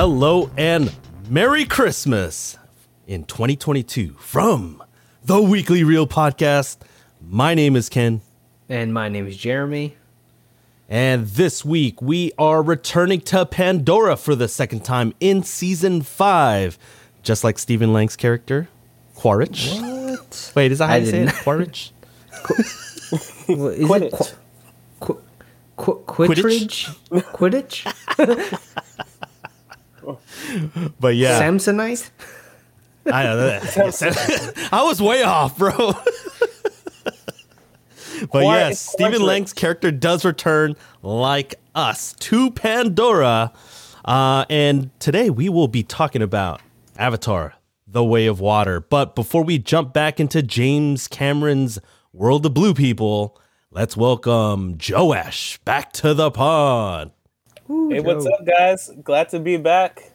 Hello and Merry Christmas in 2022 from the Weekly Reel Podcast. My name is Ken, And my name is Jeremy. and this week we are returning to Pandora for the second time in season five, just like Stephen Lang's character, Quaritch. What? Wait, is that how I you say it? Quaritch? Is Quidditch. it qu- qu- qu- Quidditch? Quidditch? But yeah, Samsonite? I know that. I was way off, bro. but Quar- yes, Stephen Lang's character does return like us to Pandora. Uh, and today we will be talking about Avatar, The Way of Water. But before we jump back into James Cameron's World of Blue People, let's welcome Joash back to the pod. Hey, what's up, guys? Glad to be back.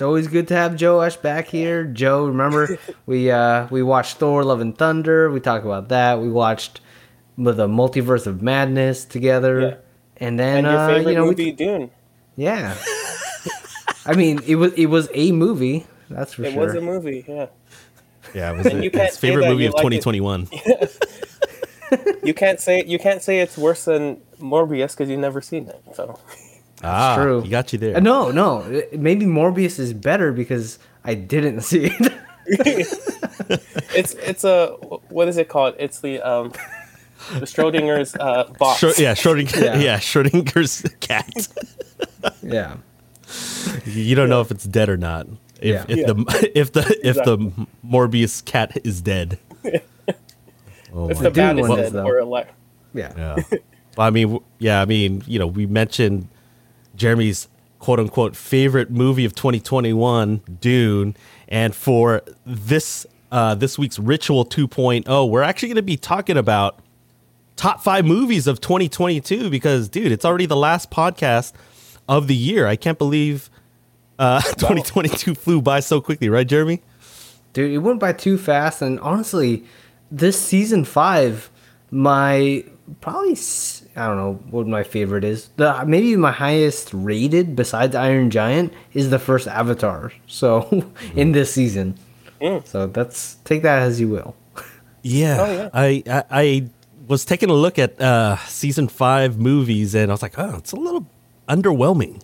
It's always good to have Joash back here. Joe, remember we uh we watched Thor Love and Thunder. We talked about that. We watched the Multiverse of Madness together. Yeah. And then And your uh, favorite you know, we- movie, Dune. yeah. I mean, it was it was a movie. That's for It sure. It was a movie, yeah. Yeah, it was And you can't his favorite movie you of like 2021. You can't say you can't say it's worse than Morbius because you've never seen it. So ah, true. He got you there. Uh, No, no. it- Maybe Morbius is better because I didn't see it. it's it's a what is it called? It's the um the Schrodinger's uh, box. Schro- yeah, Schrodinger, yeah. Yeah. Schrodinger's cat. yeah. You don't know if it's dead or not. If, Yeah. if Yeah. the if the if the Morbius cat is dead. Oh If my the Dune bat is one dead is, though. or alive. Yeah. Yeah. Well, I mean, yeah, I mean, you know, we mentioned Jeremy's quote unquote favorite movie of 2021, Dune, and for this uh, this week's Ritual 2.0, we're actually going to be talking about top five movies of 2022 because, dude, it's already the last podcast of the year. I can't believe uh, 2022 flew by so quickly, right, Jeremy? Dude, it went by too fast, and honestly, this season five, my probably I don't know what my favorite is. The maybe my highest rated besides Iron Giant is the first Avatar. So in this season, so that's take that as you will. Yeah, Oh, yeah. I, I I was taking a look at uh, season five movies, and I was like, oh, it's a little underwhelming.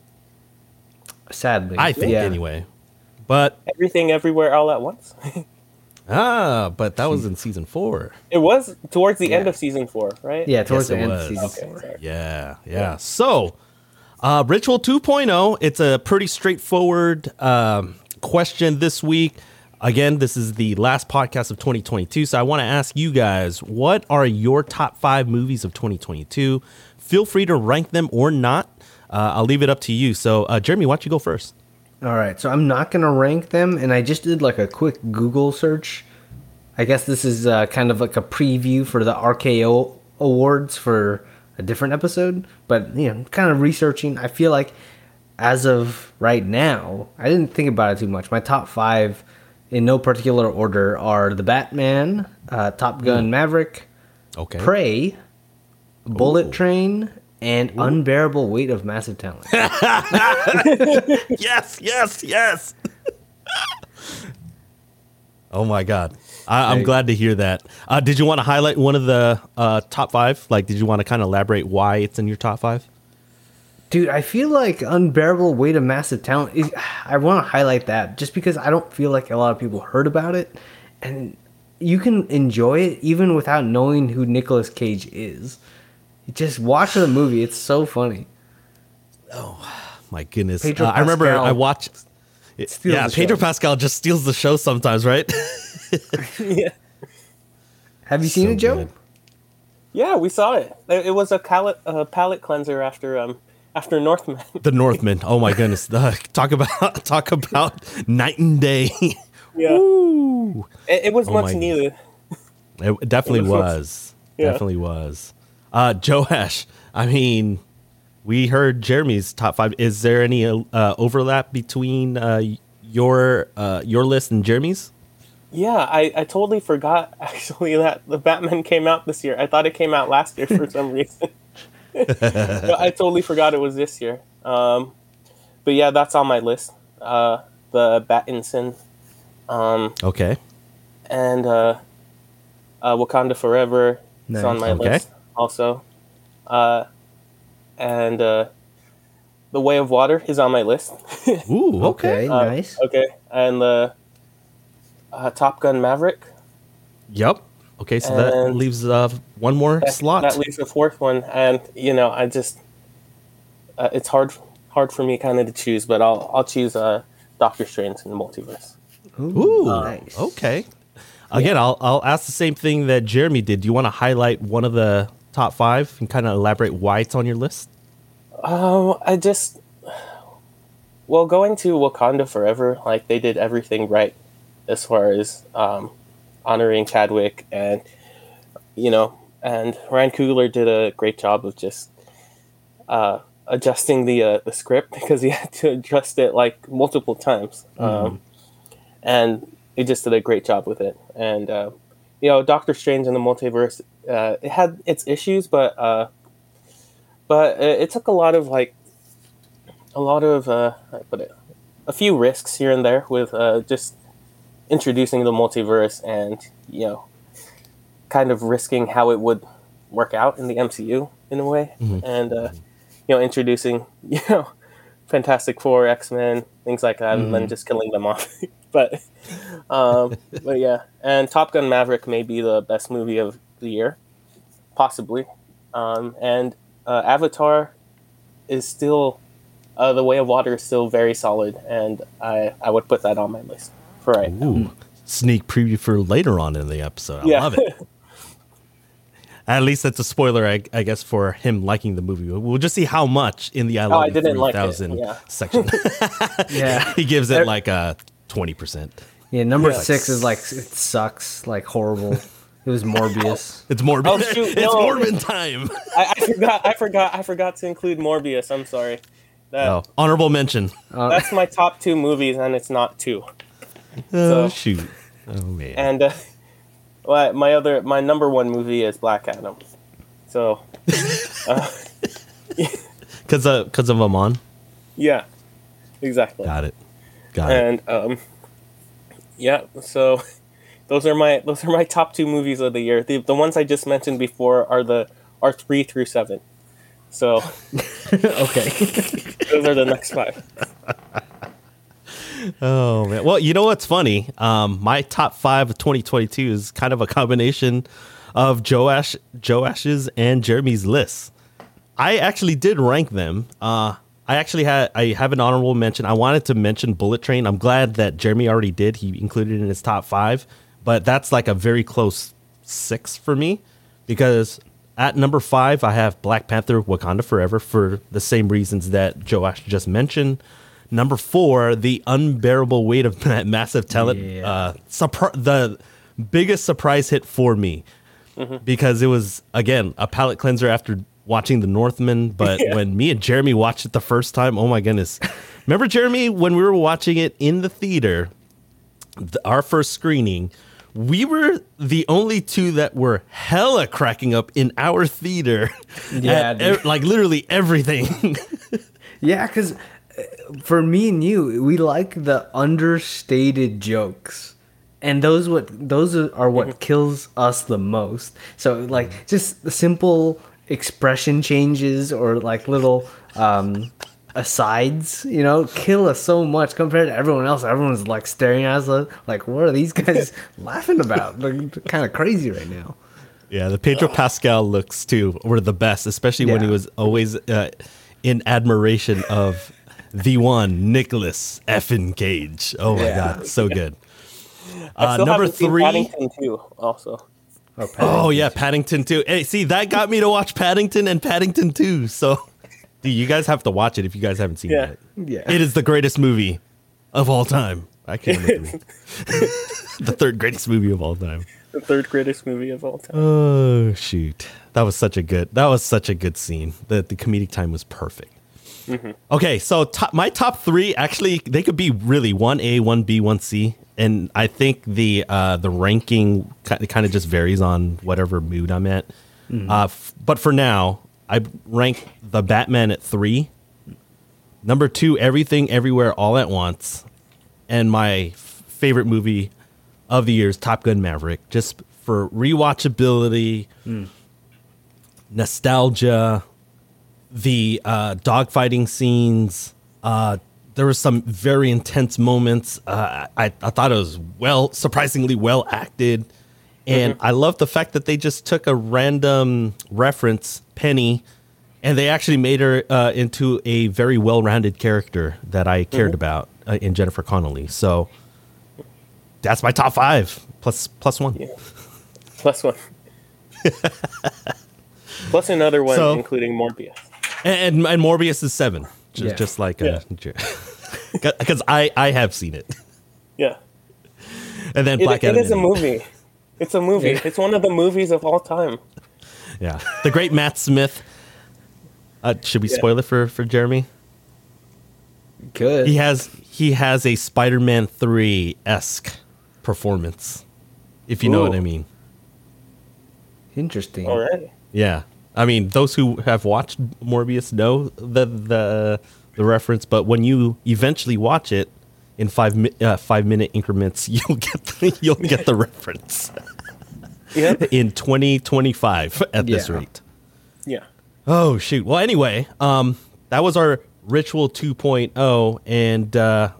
Sadly, I think Yeah. anyway. But Everything everywhere all at once. ah, but that was in season four. it was towards the end of season four, right? Yeah, towards Yes, the end was. of season Okay, four. sorry. Yeah, yeah. So, uh, Ritual 2.0, it's a pretty straightforward um, question this week. Again, this is the last podcast of 2022. So, I want to ask you guys what are your top five movies of 2022? Feel free to rank them or not. Uh, I'll leave it up to you. So, uh, Jeremy, why don't you go first? All right, so I'm not gonna rank them, and I just did like a quick Google search. I guess this is uh, kind of like a preview for the RKO awards for a different episode. But you know, kind of researching. I feel like as of right now, I didn't think about it too much. My top five, in no particular order, are The Batman, uh, Top Gun Maverick, Okay. Prey, Bullet Ooh. Train, and Unbearable Weight of Massive Talent. yes, yes, yes. oh my god, I, I'm Hey. glad to hear that. Uh, did you want to highlight one of the uh, top five? Like, did you want to kind of elaborate why it's in your top five? Dude, I feel like unbearable weight of massive talent. Is, I want to highlight that just because I don't feel like a lot of people heard about it, and you can enjoy it even without knowing who Nicolas Cage is. Just watch the movie; it's so funny. Oh my goodness, Pedro Uh, I remember I watched. it- yeah, Pedro show. Pascal just steals the show sometimes, right? yeah. Have you seen So it, Joe? good. Yeah, we saw it. It it was a palate uh, palate cleanser after um after Northman. the Northman. Oh my goodness, the, talk about talk about night and day. yeah, Ooh. it, it was Oh much my- needed. It definitely It was was. Yeah. Definitely was. Uh, Joash, I mean, we heard Jeremy's top five. Is there any uh, overlap between uh, your uh, your list and Jeremy's? Yeah, I, I totally forgot actually that the Batman came out this year. I thought it came out last year for some reason. but I totally forgot it was this year. Um, but yeah, that's on my list. Uh, the Battinson Okay. and uh, uh, Wakanda Forever is on my Okay. list also. Uh, and uh, The Way of Water is on my list. Ooh. Okay. Okay, Uh, nice. Okay, and the uh, Top Gun Maverick. Yep. Okay. So that leaves uh, one more That, slot. that leaves the fourth one, and you know, I just uh, it's hard hard for me kind of to choose, but I'll I'll choose uh, Doctor Strange in the Multiverse. Ooh. nice. Okay. Again, I'll I'll ask the same thing that Jeremy did. Do you want to highlight one of the top five and kind of elaborate why it's on your list? Um, I just well going to Wakanda Forever, like they did everything right as far as um, honoring Chadwick and you know, and Ryan Coogler did a great job of just uh, adjusting the uh, the script because he had to adjust it like multiple times, um, and he just did a great job with it. And uh, you know, Doctor Strange in the Multiverse, uh, it had its issues, but uh, but it, it took a lot of like a lot of uh, I put it, a few risks here and there with uh, just introducing the multiverse and you know kind of risking how it would work out in the MCU in a way, and uh, you know introducing you know Fantastic Four, X Men, things like that, and then just killing them off. but um, but yeah, and Top Gun Maverick may be the best movie of the year, possibly, um, and uh, Avatar is still uh, the Way of Water is still very solid, and I I would put that on my list for right now. Sneak preview for later on in the episode. I Yeah. love it. At least that's a spoiler, I, I guess, for him liking the movie. We'll just see how much in the I Love Oh, I You didn't like 3000 yeah. section. Yeah. he gives it like a 20%. Yeah, number Yeah. six is like it sucks, like horrible. It was Morbius. It's Morbius. Oh, shoot, it's no. Morbid time. I, I forgot I forgot I forgot to include Morbius. I'm sorry. That, Oh, honorable mention. That's my top two movies, and it's not two. Oh, So- shoot. Oh, man. And uh, well, my other my number one movie is Black Adam. So Because of, cause of Amon? yeah, exactly. Got it. Got it. and um, yeah, so those are my those are my top two movies of the year. The the ones I just mentioned before are the are three through seven. So okay. those are the next five. Oh man. Well, you know what's funny? Um, my top five of 2022 is kind of a combination of Joash, Joash's and Jeremy's lists. I actually did rank them. Uh, I actually had I have an honorable mention. I wanted to mention Bullet Train. I'm glad that Jeremy already did. He included it in his top five, but that's like a very close six for me because at number five I have Black Panther: Wakanda Forever for the same reasons that Joash just mentioned. Number four, the unbearable weight of that massive talent. Yeah. Uh, surpri- the biggest surprise hit for me because it was again a palate cleanser after watching The Northman. But Yeah. when me and Jeremy watched it the first time, oh my goodness! Remember Jeremy when we were watching it in the theater, the, our first screening. We were the only two that were hella cracking up in our theater. Yeah, ev- like literally everything. Yeah, because for me and you, we like the understated jokes, and those what those are are what kills us the most. So like just the simple expression changes or like little um, asides, you know, kill us so much compared to everyone else. Everyone's like staring at us like, like what are these guys laughing about? Like kind of crazy right now. Yeah, the Pedro Pascal looks too were the best, especially when he was always uh, in admiration of the one Nicolas Effin Cage. Oh my Yeah. god, so good. I Uh, still number haven't seen three. Paddington 2. Also, Oh, Oh yeah, Paddington 2. Hey, see that got me to watch Paddington and Paddington 2. So, dude, you guys have to watch it if you guys haven't seen Yeah. it. Yeah. it is the greatest movie of all time. I can't remember the third greatest movie of all time. the third greatest movie of all time. Oh shoot, that was such a good. That was such a good scene. The the comedic time was perfect. Okay, so top, my top three actually they could be really one A, one B, one C, and I think the uh, the ranking kind of just varies on whatever mood I'm at. Uh, f- but for now, I rank the Batman at three, Number two, Everything Everywhere All at Once. And my f- favorite movie of the year is Top Gun Maverick, just for rewatchability, nostalgia, the uh, dogfighting scenes. Uh, there were some very intense moments. Uh, I, I thought it was well, surprisingly well acted. And I love the fact that they just took a random reference, Penny, and they actually made her uh, into a very well-rounded character that I cared about uh, in Jennifer Connelly. So that's my top five plus plus one. Yeah. Plus one. Plus another one, So- including Morbius. And, and, and Morbius is seven, just, Yeah. just like because I I have seen it. Yeah. And then Black it Adam. is a movie. It's a movie. Yeah. It's one of the movies of all time. Yeah, the great Matt Smith. Uh, should we Yeah. spoil it for for Jeremy? Good. He has he has a Spider-Man three esque performance, if you know what I mean. Interesting. All right. Yeah, I mean those who have watched Morbius know the the the reference, but when you eventually watch it in five mi- uh, five minute increments, you'll get the, you'll get the reference Yep. in 2025 at this rate. Yeah. Oh shoot. Well, anyway, um, that was our ritual 2.0, and uh,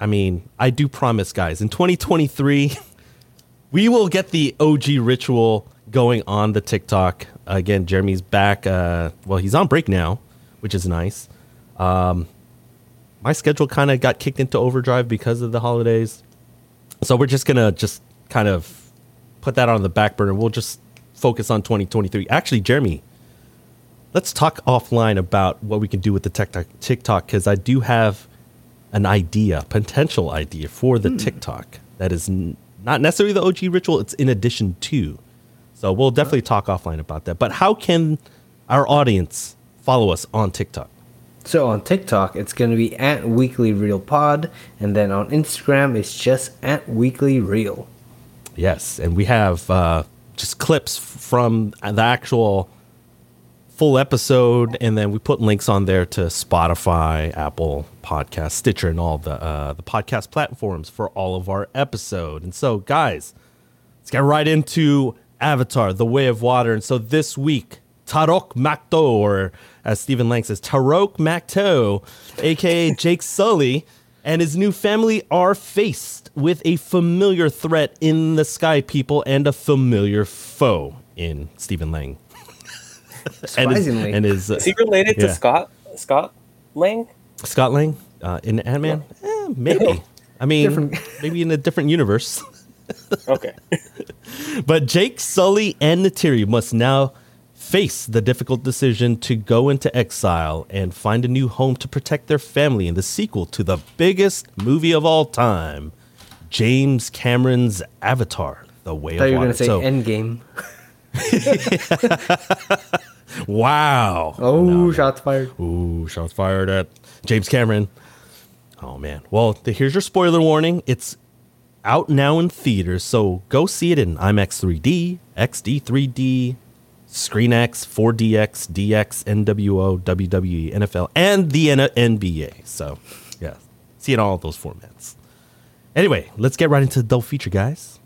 I mean, I do promise, guys, in 2023, we will get the OG ritual going on the TikTok again. Jeremy's back. Uh, well, he's on break now, which is nice. Um, my schedule kind of got kicked into overdrive because of the holidays, so we're just gonna just kind of put that on the back burner. We'll just focus on 2023. Actually, Jeremy, let's talk offline about what we can do with the TikTok TikTok because I do have an idea, potential idea for the hmm. TikTok that is n- not necessarily the OG ritual. It's in addition to. So we'll definitely talk offline about that. But how can our audience follow us on TikTok? So on TikTok, it's going to be at Weekly Reel Pod, and then on Instagram, it's just at Weekly Real. Yes, and we have uh, just clips from the actual full episode, and then we put links on there to Spotify, Apple Podcast, Stitcher, and all the uh, the podcast platforms for all of our episode. And so, guys, let's get right into Avatar: The Way of Water. And so this week, Toruk Makto, or as Stephen Lang says, Toruk Makto, aka Jake Sully, and his new family are faced with a familiar threat in the Sky People and a familiar foe in Stephen Lang. and his, Surprisingly. and his uh, Is he related Yeah. to Scott? Scott Lang? Scott Lang uh, in Ant Man? Eh, maybe. I mean, maybe in a different universe. Okay. But Jake, Sully, and Neytiri must now face the difficult decision to go into exile and find a new home to protect their family in the sequel to the biggest movie of all time, James Cameron's Avatar: The Way I thought of you were Water. going to say So- Endgame. wow. Oh, shots fired. Ooh, shots fired at James Cameron. Oh man. Well, th- here's your spoiler warning. It's out now in theaters, so go see it in IMAX 3D, XD 3D, ScreenX, 4DX, DX, NWO, WWE, NFL, and the N- NBA. So, yeah, see it in all of those formats. Anyway, let's get right into the double feature, guys.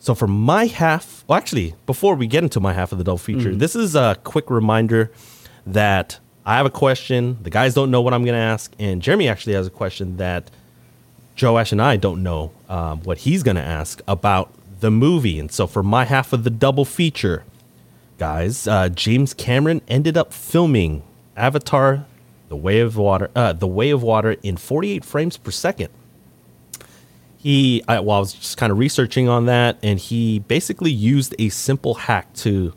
So for my half, well, actually, before we get into my half of the double feature, this is a quick reminder that I have a question. The guys don't know what I'm going to ask, and Jeremy actually has a question that Joash and I don't know um, what he's going to ask about the movie. And so for my half of the double feature, guys, uh, James Cameron ended up filming Avatar: The Way of Water, uh, The Way of Water in 48 frames per second. He I, well, I was just kind of researching on that and he basically used a simple hack to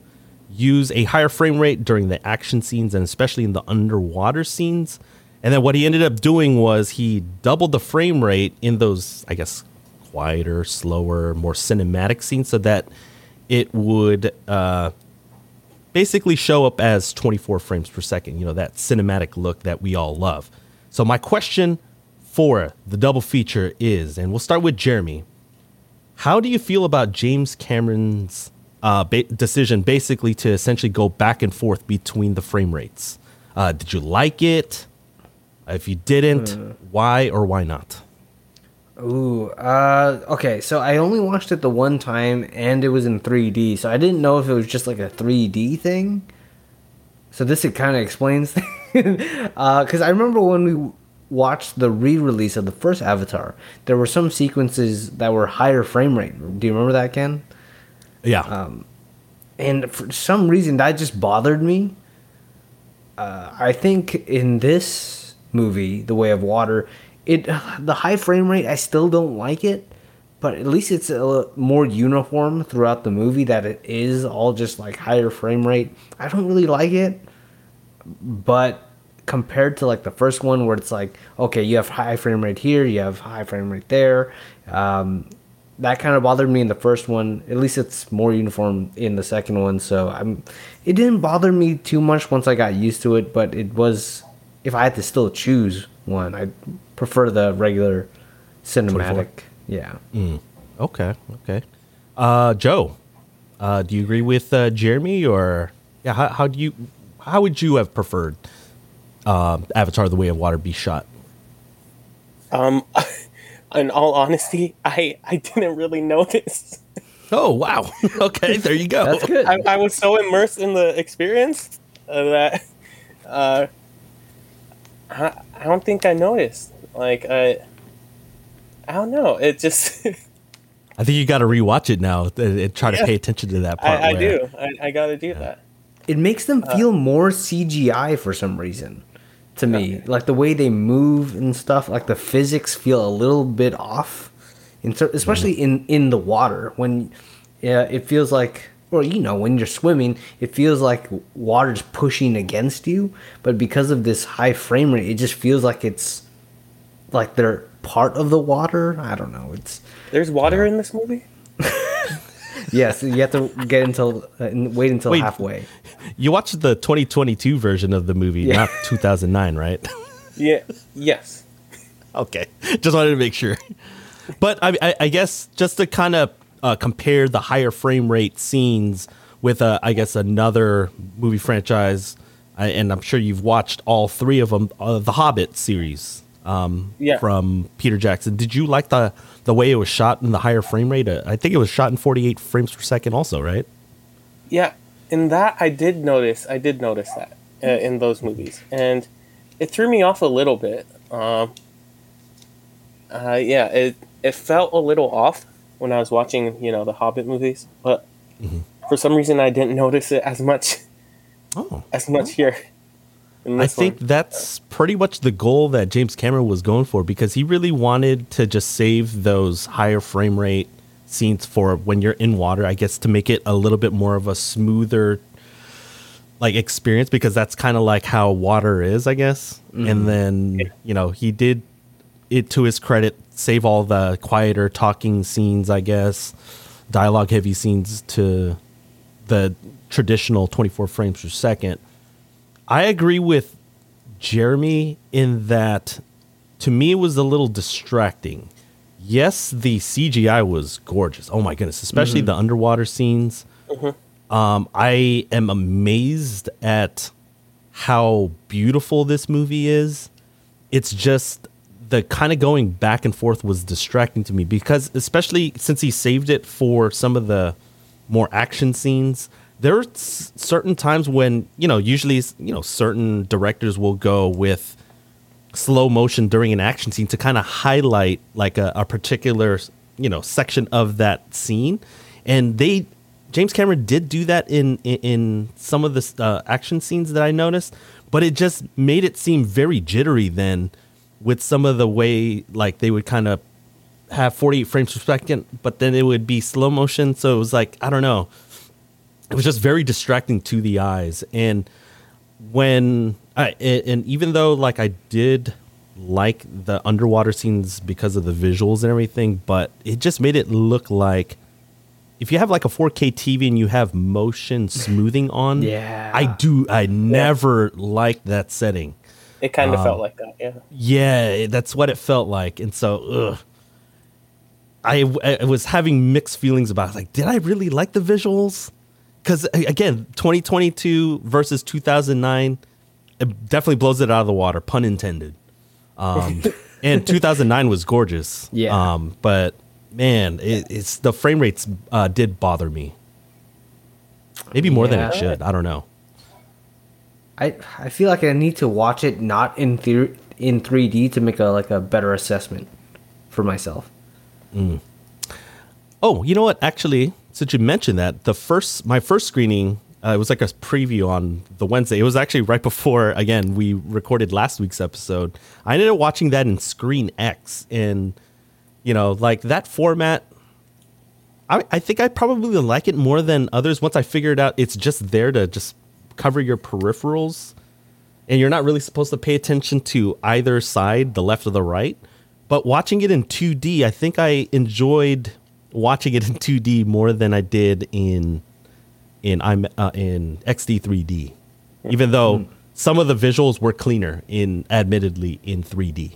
use a higher frame rate during the action scenes and especially in the underwater scenes. And then what he ended up doing was he doubled the frame rate in those i guess quieter slower more cinematic scenes so that it would uh, basically show up as 24 frames per second you know that cinematic look that we all love so my question for the double feature is, and we'll start with Jeremy. How do you feel about James Cameron's uh, ba- decision, basically to essentially go back and forth between the frame rates? Uh, did you like it? If you didn't, why or why not? Ooh, uh, okay. So I only watched it the one time, and it was in 3D. So I didn't know if it was just like a 3D thing. So this it kind of explains, because I remember when we watched the re-release of the first Avatar, there were some sequences that were higher frame rate. Do you remember that, Ken? Yeah. and for some reason that just bothered me. Uh, I think in this movie, The Way of Water, it the high frame rate I still don't like it, but at least it's a, more uniform throughout the movie. That it is all just like higher frame rate. I don't really like it, but compared to like the first one where it's like okay you have high frame rate here you have high frame rate there um, that kind of bothered me in the first one at least it's more uniform in the second one so i'm it didn't bother me too much once i got used to it but it was if i had to still choose one i prefer the regular cinematic yeah Okay, okay. Uh, Joe, uh, do you agree with uh, Jeremy, or yeah? How, how do you? How would you have preferred uh, Avatar: The Way of Water be shot? Um, in all honesty, I I didn't really notice. Oh wow! okay, there you go. that's good I, I was so immersed in the experience uh, that uh, I, I don't think I noticed. Like I, I don't know. It just I think you got to rewatch it now and, and try to pay attention to that part. I, I where- do. I, I got to do that. it makes them uh, feel more CGI for some reason to me. Like the way they move and stuff, like the physics feel a little bit off, in cer- especially mm-hmm. in in the water when yeah, it feels like. Or you know, when you're swimming, it feels like water's pushing against you. But because of this high frame rate, it just feels like it's like they're part of the water. I don't know. It's There's water in this movie. yes, you have to get until uh, wait until Wait. halfway. You watched the 2022 version of the movie, Yeah. not 2009, right? Yeah. Yes. Okay, just wanted to make sure. But I, I, I guess just to kind of uh, compare the higher frame rate scenes with, uh, I guess, another movie franchise, I, and I'm sure you've watched all three of them, uh, the Hobbit series um, Yeah. from Peter Jackson. Did you like the the way it was shot in the higher frame rate? Uh, I think it was shot in 48 frames per second, also, right? Yeah. In that, I did notice. I did notice that uh, in those movies, and it threw me off a little bit. Um, uh, yeah, it it felt a little off when I was watching, you know, the Hobbit movies, but for some reason I didn't notice it as much Oh, as much here. I think one. that's pretty much the goal that James Cameron was going for because he really wanted to just save those higher frame rate scenes for when you're in water. I guess to make it a little bit more of a smoother like experience because that's kind of like how water is, I guess. And mm-hmm. then, you know, he did it to his credit save all the quieter talking scenes, I guess, dialogue heavy scenes to the traditional 24 frames per second. I agree with Jeremy in that to me it was a little distracting. Yes, the CGI was gorgeous. Oh my goodness, especially the underwater scenes. Um, I am amazed at how beautiful this movie is. It's just the kind of going back and forth was distracting to me because, especially since he saved it for some of the more action scenes, there are s- certain times when, you know, usually, you know, certain directors will go with slow motion during an action scene to kind of highlight like a, a particular you know section of that scene. And they james cameron did do that in in, in some of the uh, action scenes that i noticed but it just made it seem very jittery then with some of the way like they would kind of have 48 frames per second but then it would be slow motion. So it was like i don't know it was just very distracting to the eyes and when I and even though like I did like the underwater scenes because of the visuals and everything, but it just made it look like if you have like a 4K TV and you have motion smoothing on, Yeah. I do. I never liked that setting. it kind of um, felt like that. Yeah. Yeah, that's what it felt like, and so ugh. I, I was having mixed feelings about it. like, did I really like the visuals? Because again, 2022 versus 2009, it definitely blows it out of the water, pun intended. Um, and 2009 was gorgeous. Yeah. Um, but man, it, it's the frame rates uh, did bother me. Maybe more than it should. I don't know. I I feel like I need to watch it not in theory in 3D to make a like a better assessment for myself. Oh, you know what? Actually, since you mentioned that, the first my first screening, uh, it was like a preview on the Wednesday. It was actually right before again we recorded last week's episode. I ended up watching that in Screen X, and you know, like that format. I, I think I probably like it more than others once I figured out it's just there to just cover your peripherals and you're not really supposed to pay attention to either side, the left or the right. But watching it in 2D, I think I enjoyed watching it in 2D more than I did in in I'm uh, in XD 3D. Even though some of the visuals were cleaner in admittedly in 3D.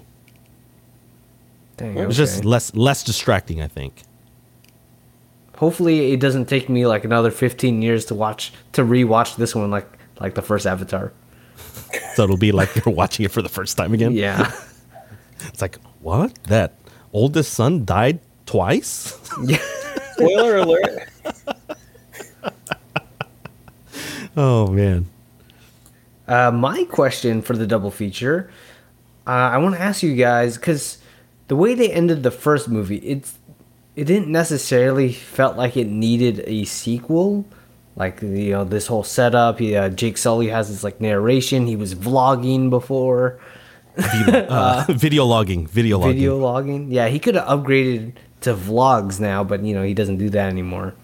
Dang, It was just less less distracting, I think. Hopefully, it doesn't take me like another 15 years to watch to rewatch this one like like the first Avatar. So it'll be like you're watching it for the first time again. Yeah. It's like, what? That oldest son died twice? Spoiler alert. oh man. Uh, my question for the double feature, uh, I want to ask you guys because the way they ended the first movie, it's it didn't necessarily felt like it needed a sequel. Like you know this whole setup, he, uh, Jake Sully has this like narration. He was vlogging before, Uh, video logging, video logging. video logging. Yeah, he could have upgraded to vlogs now, but you know he doesn't do that anymore.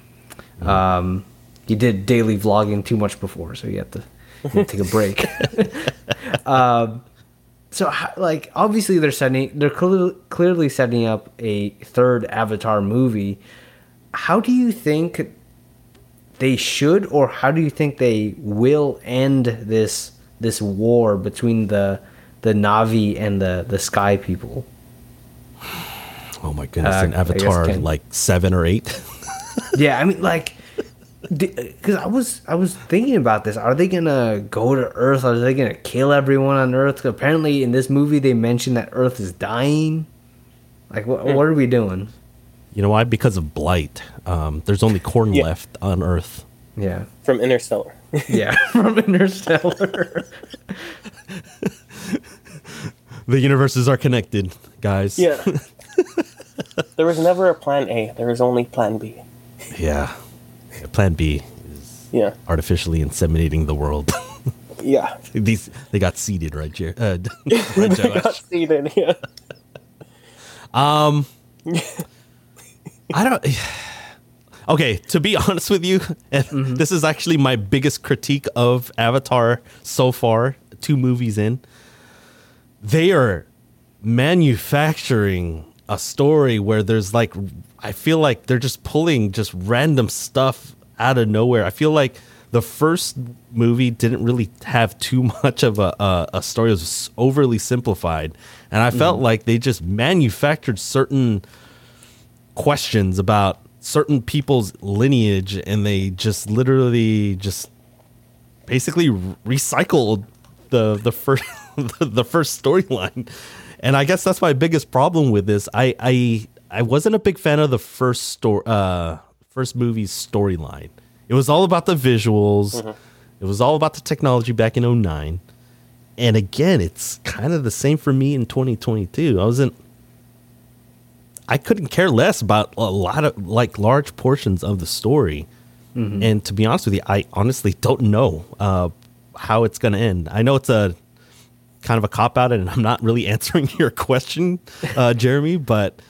Um, he did daily vlogging too much before, so he had to, had to take a break. um, so like obviously they're setting they're clearly, clearly setting up a third Avatar movie. How do you think they should, or how do you think they will end this this war between the the Na'vi and the the Sky people? Oh my goodness! Uh, in I guess Avatar, Ken- like seven or eight. yeah, I mean, like, because I was I was thinking about this. Are they gonna go to Earth? Are they gonna kill everyone on Earth? apparently, in this movie, they mentioned that Earth is dying. Like, what what are we doing? you know why? Because of blight. Um, there's only corn Yeah. left on Earth. Yeah, From Interstellar. yeah, from Interstellar. The universes are connected, guys. Yeah. There was never a plan A. There was only plan B. Yeah. Plan B is Yeah. artificially inseminating the world. Yeah. These they got seeded, right, here. uh, right Josh? Got seated. Yeah. I don't. Okay, to be honest with you, and this is actually my biggest critique of Avatar so far. Two movies in, they are manufacturing a story where there's like, I feel like they're just pulling just random stuff out of nowhere. I feel like the first movie didn't really have too much of a, a, a story. It was overly simplified, and I mm-hmm. felt like they just manufactured certain questions about certain people's lineage and they just literally just basically recycled the the first the first storyline and i guess that's my biggest problem with this. I i i wasn't a big fan of the first story uh first movie's storyline. It was all about the visuals. It was all about the technology back in 09 and again it's kind of the same for me in 2022 i wasn't I couldn't care less about a lot of like large portions of the story. And to be honest with you, I honestly don't know uh, how it's going to end. I know it's a kind of a cop out, and I'm not really answering your question, uh, Jeremy, but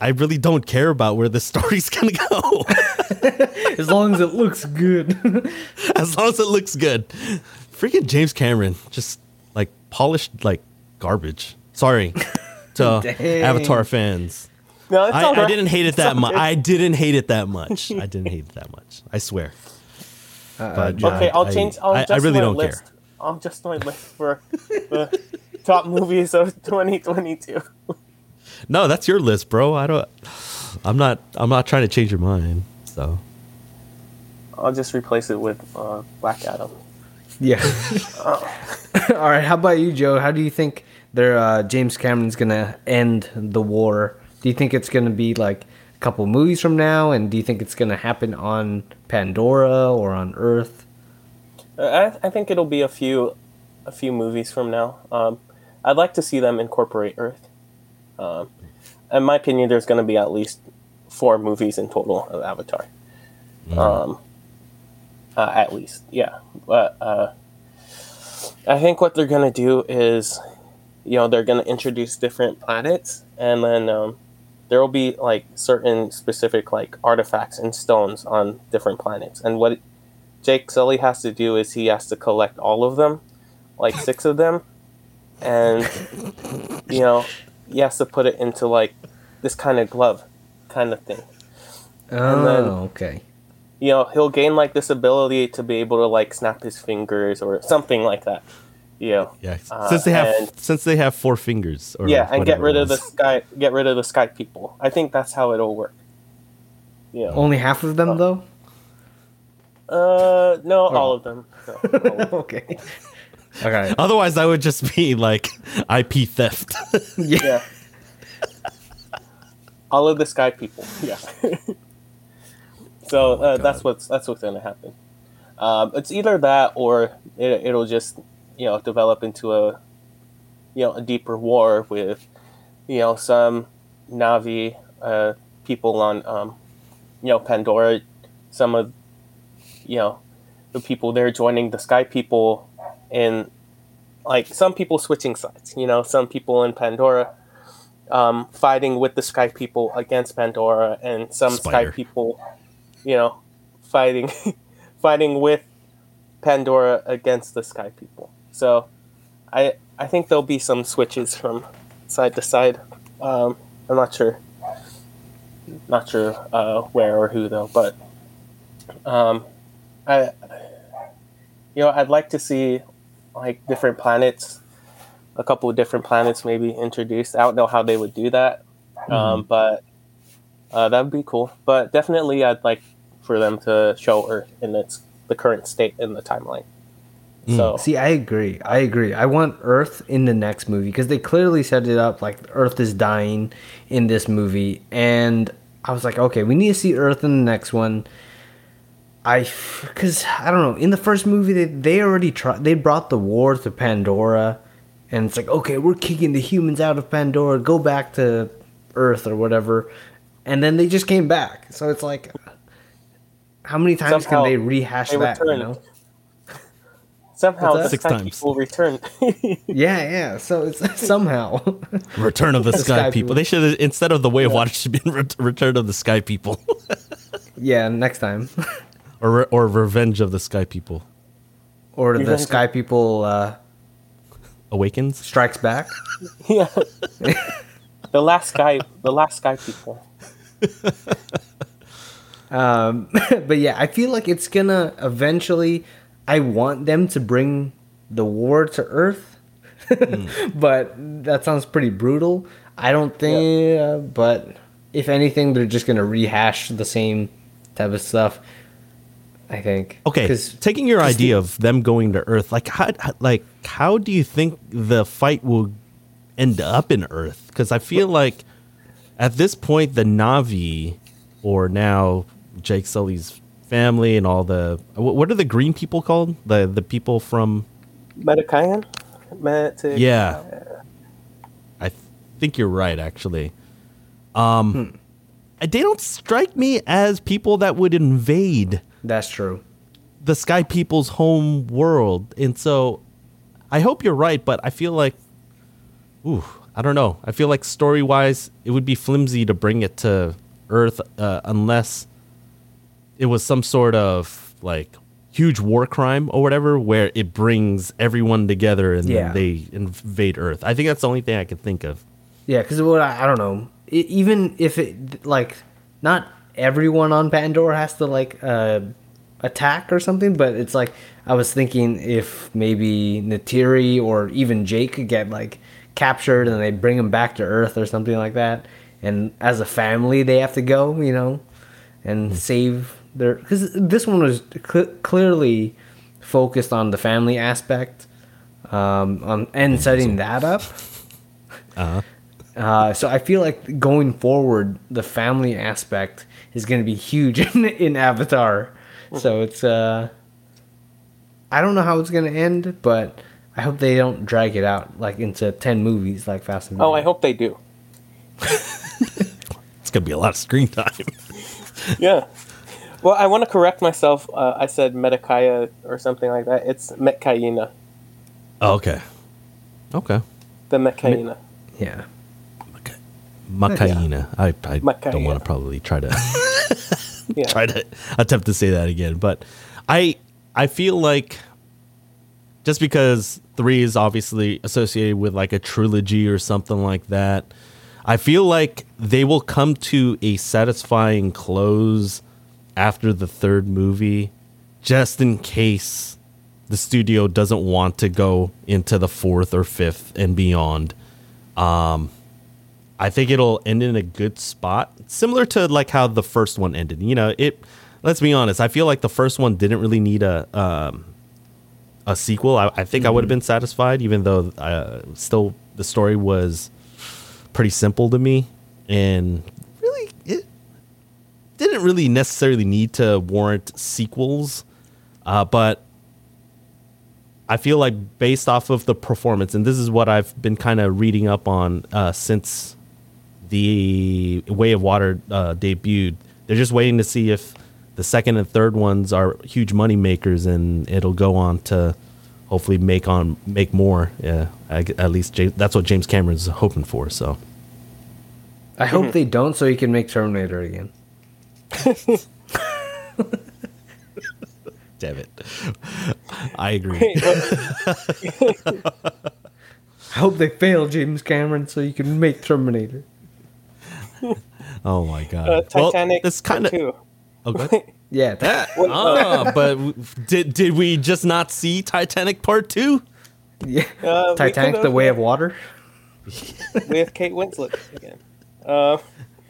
I really don't care about where the story's going to go as long as it looks good. as long as it looks good. Freaking James Cameron, just like polished like garbage. Sorry to Dang. Avatar fans. No, it's I, all I didn't hate it It's that much. I didn't hate it that much. I didn't hate it that much. I swear. But, Okay, I'll change. I'll I, I really don't list. care. I'll adjust my list for the top movies of 2022. No, that's your list, bro. I don't. I'm not. I'm not trying to change your mind. So I'll just replace it with uh, Black Adam. yeah. All right. How about you, Joe? How do you think they're uh, James Cameron's gonna end the war. Do you think it's gonna be like a couple movies from now, and do you think it's gonna happen on Pandora or on Earth? I, I think it'll be a few, a few movies from now. Um, I'd like to see them incorporate Earth. Um, in my opinion, there's going to be at least four movies in total of Avatar. Um, uh, at least, yeah. But uh, I think what they're going to do is, you know, they're going to introduce different planets, and then um, there will be like certain specific like artifacts and stones on different planets. And what Jake Sully has to do is he has to collect all of them, like six of them, and you know, he has to put it into like this kind of glove, kind of thing. Oh, then- okay. You know, he'll gain like this ability to be able to like snap his fingers or something like that. You know, Yeah, Uh, since they have and- since they have four fingers. Or yeah, and get rid of the sky, get rid of the sky people. I think that's how it'll work. You know, Only half of them though. Uh, no, all of them. No, all of them. okay. Okay. Otherwise, that would just be like IP theft. yeah. All of the sky people. Yeah. so uh, that's what's that's what's gonna happen. Um, it's either that or it, it'll just you know develop into a you know a deeper war with you know some Na'vi uh, people on um, you know Pandora, some of you know the people there joining the Sky people and like some people switching sides. You know, some people in Pandora um, fighting with the Sky people against Pandora, and some Spider. Sky people, you know, fighting fighting with Pandora against the Sky people. So, I I think there'll be some switches from side to side. Um, I'm not sure, not sure uh, where or who though, but um, I you know I'd like to see like different planets, a couple of different planets maybe introduced. I don't know how they would do that, um, but uh, that would be cool. But definitely, I'd like for them to show Earth in its the current state in the timeline. So See, I agree. I agree. I want Earth in the next movie because they clearly set it up like Earth is dying in this movie, and I was like, okay, we need to see Earth in the next one. I, because I don't know. In the first movie, they they already tried. They brought the war to Pandora, and it's like, okay, we're kicking the humans out of Pandora. Go back to Earth or whatever, and then they just came back. So it's like, how many times Somehow can they rehash they that? You know? somehow that? Six times. people return. Yeah, yeah. So it's somehow. Return of the, Sky, Sky People. People. They should instead of the Way of Water should be Return of the Sky People, yeah, next time. Or or Revenge of the Sky People. or the Revenge- Sky People uh, Awakens. strikes back. yeah, the last Sky, the last Sky people. Um, but yeah, I feel like it's gonna eventually. I want them to bring the war to Earth, but that sounds pretty brutal. I don't think. Uh, but if anything, they're just gonna rehash the same type of stuff. I think. Okay, 'Cause- taking your idea of them going to Earth, like how, how- like how do you think the fight will end up in Earth? Because I feel like at this point, the Na'vi, or now Jake Sully's family and all the what, what are the green people called? The the people from Metkayina? Meta- yeah, I think you're right. Actually, um, they don't strike me as people that would invade that's true. the Sky People's home world. And so I hope you're right, but I feel like, ooh, I don't know. I feel like story wise, it would be flimsy to bring it to Earth uh, unless it was some sort of like huge war crime or whatever where it brings everyone together and Yeah. then they invade Earth. I think that's the only thing I can think of. Yeah, because what I, I don't know. E even if it like not everyone on Pandora has to like uh, attack or something, but it's like I was thinking if maybe Neytiri or even Jake could get like captured and they bring him back to Earth or something like that, and as a family they have to go, you know, and save their because this one was cl- clearly focused on the family aspect um, on and setting that up. Uh huh. so I feel like going forward, the family aspect is going to be huge in, in Avatar. So it's uh, I don't know how it's going to end, but I hope they don't drag it out like into ten movies like Fast and Oh, I hope they do. It's gonna be a lot of screen time. Yeah. Well, I want to correct myself. Uh, I said Metakaya or something like that. It's Metkayina. oh, okay. Okay. The Metkayina. Yeah. Okay. Macaina. I, I don't want to probably try to Yeah. try to attempt to say that again, but I I feel like just because three is obviously associated with like a trilogy or something like that, I feel like they will come to a satisfying close after the third movie, just in case the studio doesn't want to go into the fourth or fifth and beyond. Um, I think it'll end in a good spot, similar to like how the first one ended. You know, it. Let's be honest. I feel like the first one didn't really need a um, a sequel. I, I think I would have been satisfied, even though uh, still the story was pretty simple to me, and really it didn't really necessarily need to warrant sequels. Uh, but I feel like based off of the performance, and this is what I've been kind of reading up on uh, since the Way of Water uh, debuted. They're just waiting to see if the second and third ones are huge money makers, and it'll go on to hopefully make on make more. Yeah, I g at least James, that's what James Cameron's hoping for. So I hope they don't, so he can make Terminator again. damn it, I agree. I hope they fail James Cameron, so you can make Terminator. Oh my god. uh, Titanic. this kind of. two. Oh. Yeah, that. ah, but did did we just not see Titanic Part Two? Yeah. Uh, Titanic: The Way of Water. with Kate Winslet again. Uh,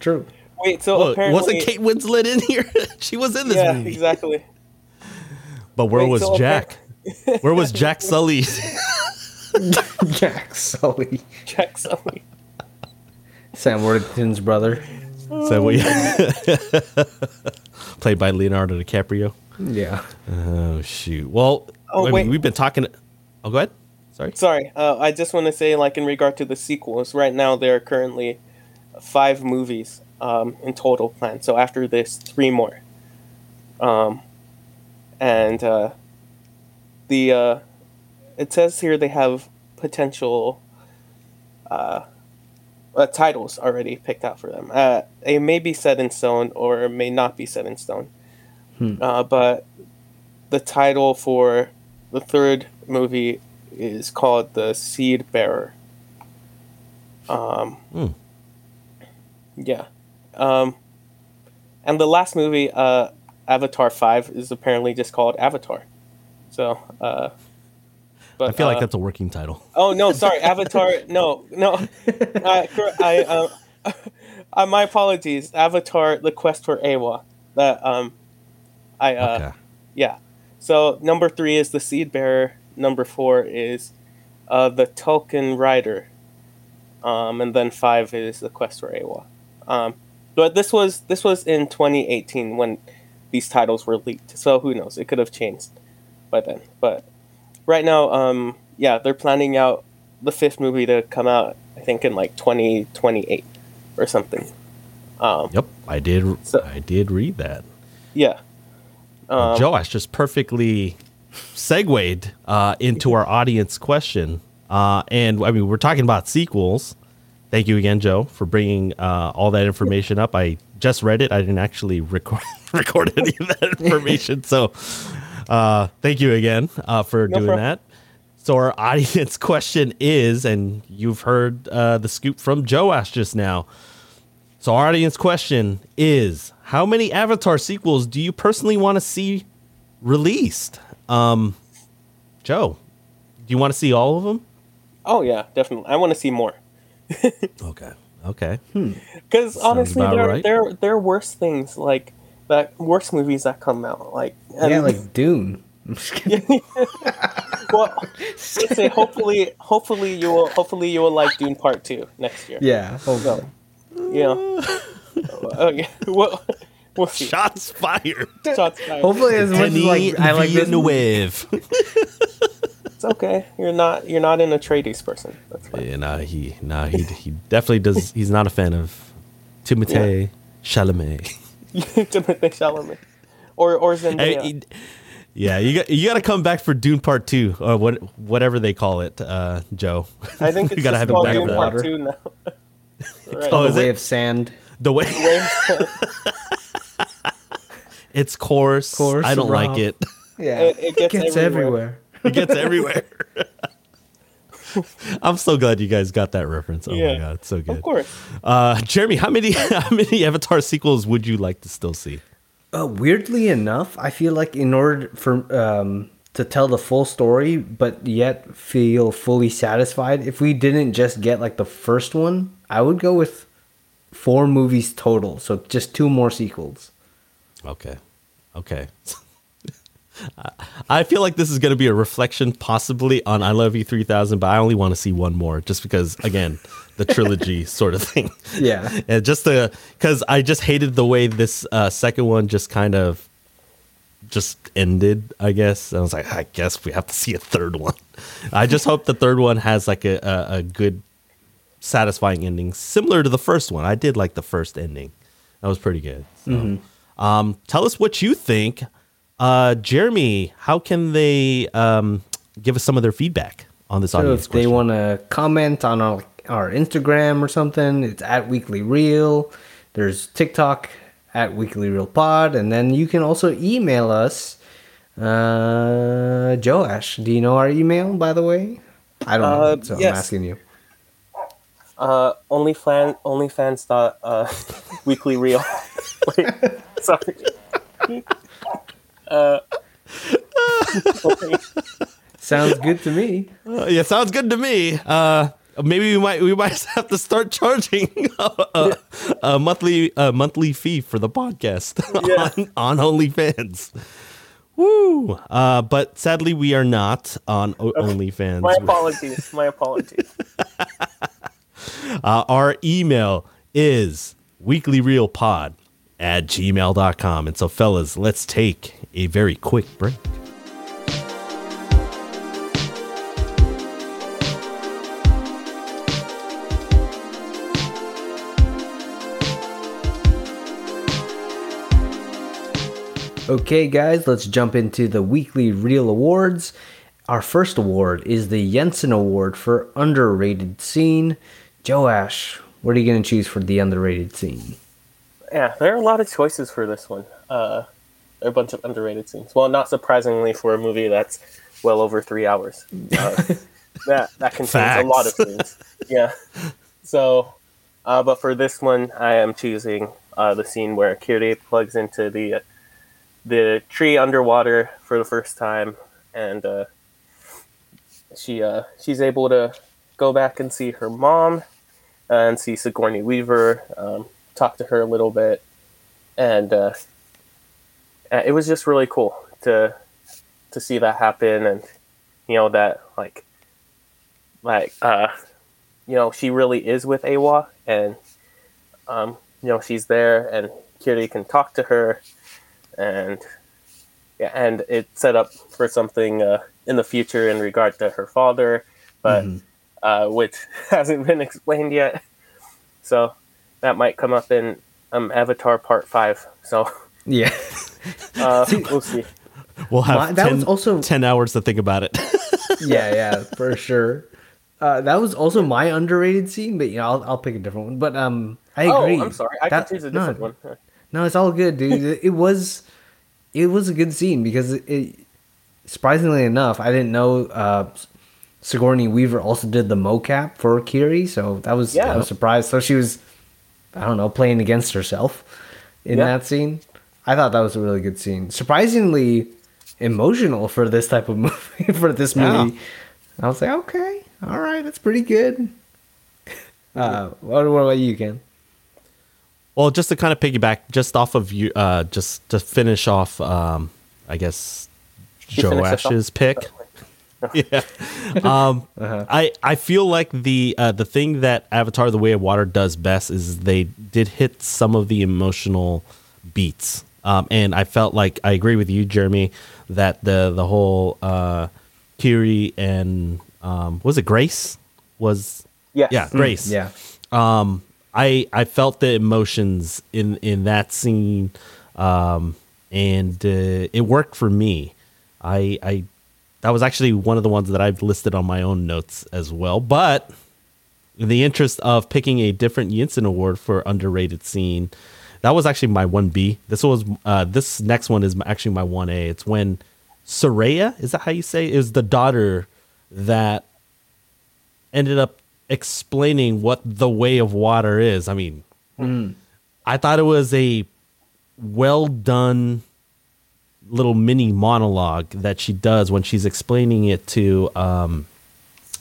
True. wait, so Well, apparently wasn't Kate Winslet in here? she was in this Yeah, movie. exactly. But where Wait, was so Jack? where was Jack Sully? Jack Sully. Jack Sully. Sam Worthington's brother. so we played by Leonardo DiCaprio. Yeah. Oh shoot. Well, Oh, I mean, wait. we've been talking. Oh, go ahead. Sorry. Sorry, uh, I just want to say, like in regard to the sequels, right now there are currently five movies um, in total planned. So after this, three more. Um, and uh, the uh, it says here they have potential uh, uh, titles already picked out for them. Uh, it may be set in stone or it may not be set in stone. Uh, but the title for the third movie is called The Seed Bearer. Um, Hmm. Yeah. Um, and the last movie, uh, Avatar 5, is apparently just called Avatar. So, uh, but, I feel like uh, that's a working title. Oh no, sorry, Avatar. No, no. I, I, uh, uh, my apologies. Avatar: The Quest for Eywa. That um, I uh, Okay. yeah. So number three is the Seed Bearer. Number four is uh, the Tulkun Rider. Um, and then five is the Quest for Eywa. Um, but this was this was in 2018 when these titles were leaked. So who knows? It could have changed by then. But right now, um, yeah, they're planning out the fifth movie to come out. I think in like 2028 or something. Um, Yep, I did. So- I did read that. yeah. Um, Joash just perfectly segued uh, into our audience question. Uh, and I mean, we're talking about sequels. Thank you again, Joe, for bringing uh, all that information up. I just read it. I didn't actually record record any of that information. So, uh, thank you again uh, for No doing problem. that. So, our audience question is, and you've heard uh, the scoop from Joash just now. So, our audience question is How many Avatar sequels do you personally want to see released? Um, Joe, do you want to see all of them? Oh yeah, definitely. I want to see more. Okay. Okay. Because honestly, there right. there there are worse things like that, worse movies that come out. Like and, Yeah, like Dune. I'm just kidding. well, let's say hopefully, hopefully you will, hopefully you will like Dune Part Two next year. Yeah. So, you know, okay, well, we'll see. Shots fired. Shots fired. Hopefully, as much as Denis like I like this movie. Villeneuve. It's okay. You're not, you're not an Atreides person. That's fine. yeah, nah, he, nah, he, he definitely does. He's not a fan of Timothée Chalamet. Timothée Chalamet, or or Zendaya. Hey, yeah, you got you got to come back for Dune Part Two or what whatever they call it, uh, Joe. I think it's you gotta have him called back Dune for Part that. Two now. right. Oh, the way it? of sand. The way it's coarse. Coarse, I don't raw. like it. Yeah. It- it gets everywhere. It gets everywhere. I'm so glad you guys got that reference. Oh my god, it's so good. Of course. Uh, Jeremy, how many how many Avatar sequels would you like to still see? Uh, weirdly enough, I feel like in order for um, to tell the full story, but yet feel fully satisfied, if we didn't just get like the first one, I would go with four movies total. So just two more sequels. Okay. Okay. I feel like this is going to be a reflection possibly on I Love You 3000, but I only want to see one more just because, again, the trilogy sort of thing. Yeah. And just the, because I just hated the way this uh, second one just kind of just ended, I guess. I was like, I guess we have to see a third one. I just hope the third one has like a, a, a good, satisfying ending, similar to the first one. I did like the first ending. That was pretty good. So, um, tell us what you think. Uh, Jeremy, how can they um, give us some of their feedback on this So audience if they want to comment on our, our Instagram or something, it's at Weekly Reel. There's TikTok at Weekly Reel Pod, and then you can also email us. Uh, Joash, do you know our email by the way? I don't know, Uh, so yes. I'm asking you. Uh, OnlyFan, OnlyFans dot uh, weekly reel. Wait, sorry. Uh. Sounds good to me. Uh, yeah, sounds good to me. Uh, maybe we might we might have to start charging a, a, a monthly a monthly fee for the podcast Yeah. on, on OnlyFans. Woo! Uh, but sadly, we are not on o- OnlyFans. My apologies. My apologies. Uh, our email is weeklyreelpod at gmail.com. And so, fellas, let's take a very quick break. Okay, guys, let's jump into the Weekly Reel Awards. Our first award is the Yinsen Award for Underrated Scene. Joash, what are you going to choose for the underrated scene? Yeah, there are a lot of choices for this one. Uh, there are a bunch of underrated scenes. Well, not surprisingly for a movie that's well over three hours. Uh, that that contains a lot of scenes. Yeah. So, uh, but for this one, I am choosing uh, the scene where Kiri plugs into the the tree underwater for the first time, and uh, she uh, she's able to go back and see her mom and see Sigourney Weaver, um, talk to her a little bit, and uh, it was just really cool to to see that happen, and you know that like like uh, you know she really is with Eywa, and um, you know she's there, and Kiri can talk to her, and yeah, and it set up for something uh, in the future in regard to her father, but uh, which hasn't been explained yet. So that might come up in um, Avatar Part Five. So Yeah. uh, we'll see. We'll have My- that 10, was also- 10 hours to think about it. yeah, yeah, for sure. Uh, that was also my underrated scene, but you know, I'll, I'll pick a different one. But um, I Oh, agree. I'm sorry. I That- can choose a no, different one. No, it's all good, dude. It- it was, it was a good scene because it, it surprisingly enough, I didn't know uh, Sigourney Weaver also did the mocap for Kiri, so that was Yeah. I was surprised. So she was, I don't know, playing against herself in Yeah. that scene. I thought that was a really good scene. Surprisingly emotional for this type of movie for this Yeah. movie. I was like, okay, all right, that's pretty good. Uh, what, what about you, Ken? Well, just to kind of piggyback, just off of you, uh, just to finish off, um, I guess You finish us Joash's off? pick. yeah. Um, I I feel like the uh, the thing that Avatar: The Way of Water does best is they did hit some of the emotional beats, um, and I felt like I agree with you, Jeremy, that the the whole uh, Kiri and um, was it Grace was Yes. yeah Grace Yeah. um i i felt the emotions in in that scene um and uh, it worked for me i i that was actually one of the ones that i've listed on my own notes as well. But in the interest of picking a different Yinsen award for underrated scene that was actually my 1b this was uh this next one is actually my 1a it's when Soraya, is that how you say is the daughter that ended up explaining what the way of water is. I mean, I thought it was a well done little mini monologue that she does when she's explaining it to um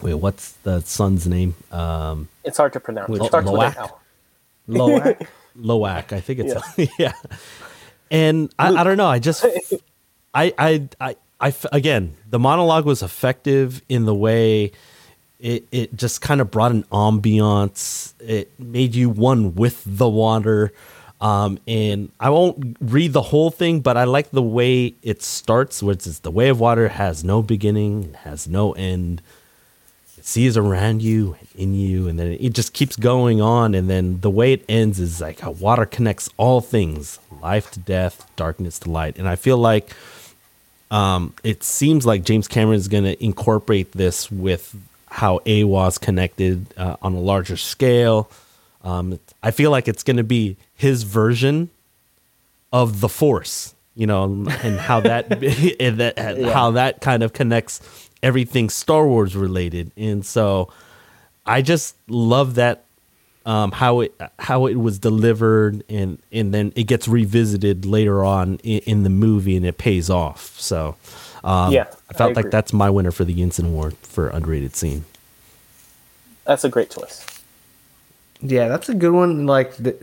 wait, what's the son's name? Um It's hard to pronounce. Lo- It starts with Loak? an Loak. Loak, I think it's yeah. And I, I don't know. I just I I I. I, again the monologue was effective in the way it it just kind of brought an ambiance. It made you one with the water. Um, and I won't read the whole thing, but I like the way it starts, which is the way of water has no beginning, has no end. It sees around you and in you, and then it just keeps going on. And then the way it ends is like how water connects all things, life to death, darkness to light. And I feel like um, it seems like James Cameron is going to incorporate this with how Eywa's connected uh, on a larger scale. Um, I feel like it's going to be his version of the Force, you know, and how that, and that how that kind of connects everything Star Wars related. And so, I just love that um, how it how it was delivered, and and then it gets revisited later on in, in the movie, and it pays off. So, um, Yeah, I felt I like that's my winner for the Yinsen Award for underrated scene. That's a great choice. Yeah, that's a good one. Like the,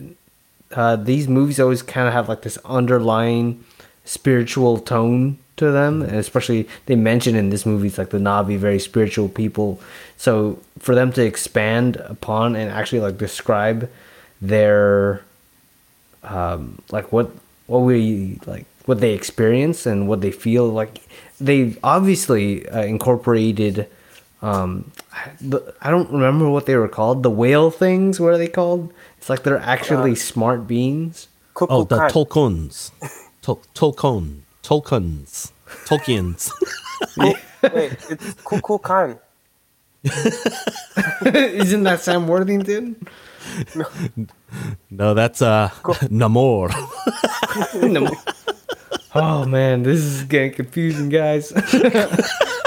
uh, these movies always kind of have like this underlying spiritual tone to them, and especially they mention in this movie it's like the Na'vi very spiritual people. So for them to expand upon and actually like describe their um, like what what we like what they experience and what they feel like they obviously uh, incorporated um the, i don't remember what they were called the whale things what are they called it's like they're actually smart beings Oh, the Kukulkan. Tolkuns, Tol- Tolkun, Tolkuns, Tolkiens. Wait, it's Kukulkan. isn't that sam worthington no, no that's uh Namor. No. oh man this is getting confusing guys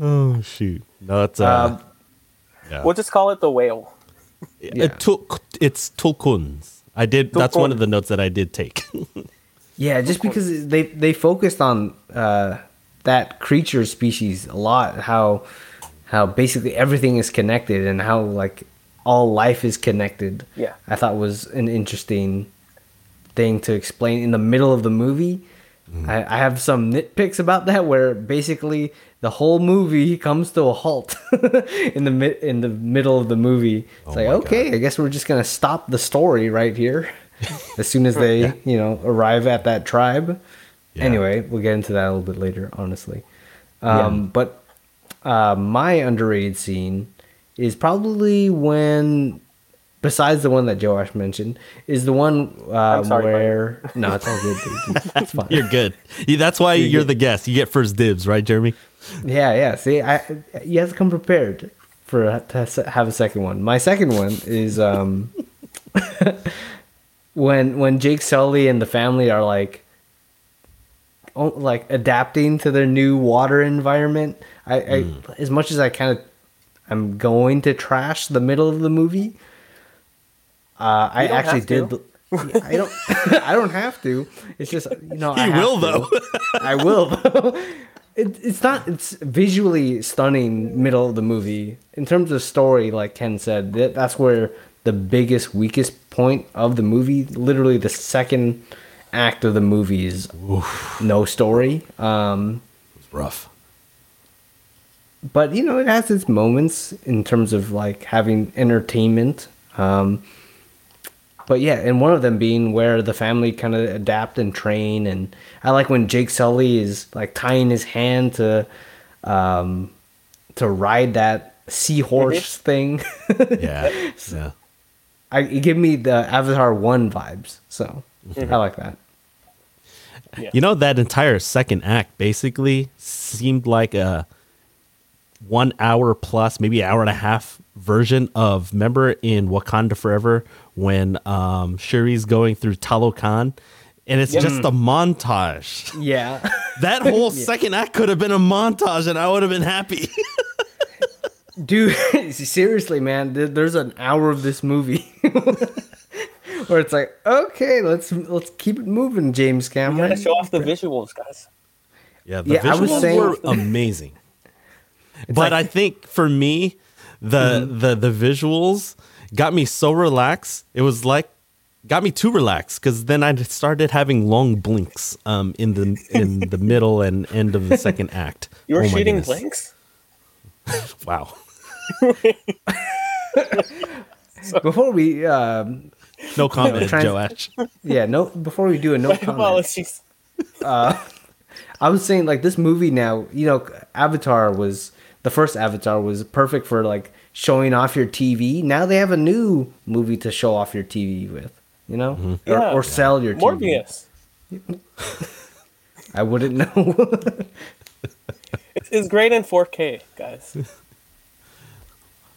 oh shoot, no, that's uh, Um, yeah. We'll just call it the whale. It took. it's Tulkuns. I did. That's one of the notes that I did take. Yeah, just because they they focused on uh, that creature species a lot, how how basically everything is connected and how like all life is connected. Yeah. I thought was an interesting thing to explain in the middle of the movie. I, I have some nitpicks about that where basically the whole movie comes to a halt in the mid in the middle of the movie. It's like my okay, I guess we're just gonna stop the story right here as soon as they you know arrive at that tribe. Yeah. Anyway, we'll get into that a little bit later, honestly. Um, But uh, my underrated scene is probably when, besides the one that Joash mentioned, is the one uh, sorry, where no, it's all good. Dude. It's fine. You're good. Yeah, That's why you're the guest. You get first dibs, right, Jeremy? Yeah, yeah. See, I you have to come prepared for to have a second one. My second one is um when when Jake Sully and the family are like like adapting to their new water environment. I, I as much as I kind of I'm going to trash the middle of the movie. Uh, I don't actually have did. to. I don't. I don't have to. It's just you know. I He have will, to. though. I will though. It, it's not. It's visually stunning. Middle of the movie in terms of story, like Ken said, that, that's where the biggest weakest point of the movie. Literally, the second act of the movie is no story. Um, Rough. but you know it has its moments in terms of like having entertainment um but yeah and one of them being where the family kind of adapt and train and i like when jake sully is like tying his hand to um to ride that seahorse thing Yeah. yeah. I, give me the avatar 1 vibes so i like that You know, that entire second act basically seemed like a one hour plus, maybe hour and a half version of remember in Wakanda Forever when um Shuri's going through Talokan and it's just a montage. yeah That whole second act could have been a montage and I would have been happy. Dude, seriously, man, there's an hour of this movie where it's like, okay, let's let's keep it moving, James Gotta Cameron. show off the visuals, guys. Yeah, the Yeah, I was visuals saying- were amazing. But I think for me, the the the visuals got me so relaxed. It was like got me too relaxed because then I started having long blinks um in the in the middle and end of the second act. You were Oh shooting blinks. Wow. Before we, um, No comment, Trans- Joash. yeah, no, before we do a no My comment, apologies. I was saying like this movie now, you know, Avatar was the first Avatar was perfect for like showing off your TV. Now they have a new movie to show off your TV with, you know, mm-hmm. or, Yeah. or sell your TV. Morbius. I wouldn't know. It's, it's great in 4K, guys.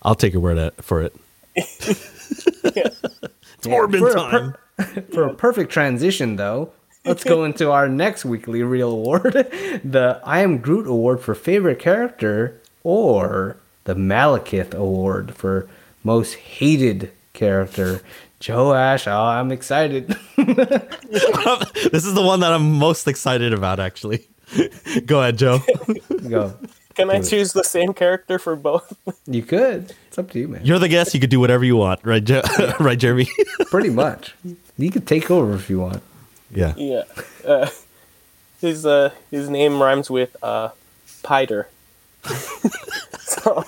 I'll take your word at, for it. it's Morbin For a time. per- For a perfect transition, though, let's go into our next Weekly Reel award the I Am Groot Award for Favorite Character or the Malekith Award for Most Hated Character. Joash, oh, I'm excited. this is the one that I'm most excited about, actually. Go ahead, Joe. go. Can I choose the same character for both? You could. It's up to you, man. You're the guest. You could do whatever you want, right, Jo- right, Jeremy? Pretty much. You could take over if you want. yeah. yeah. Uh, his uh his name rhymes with uh Piter. so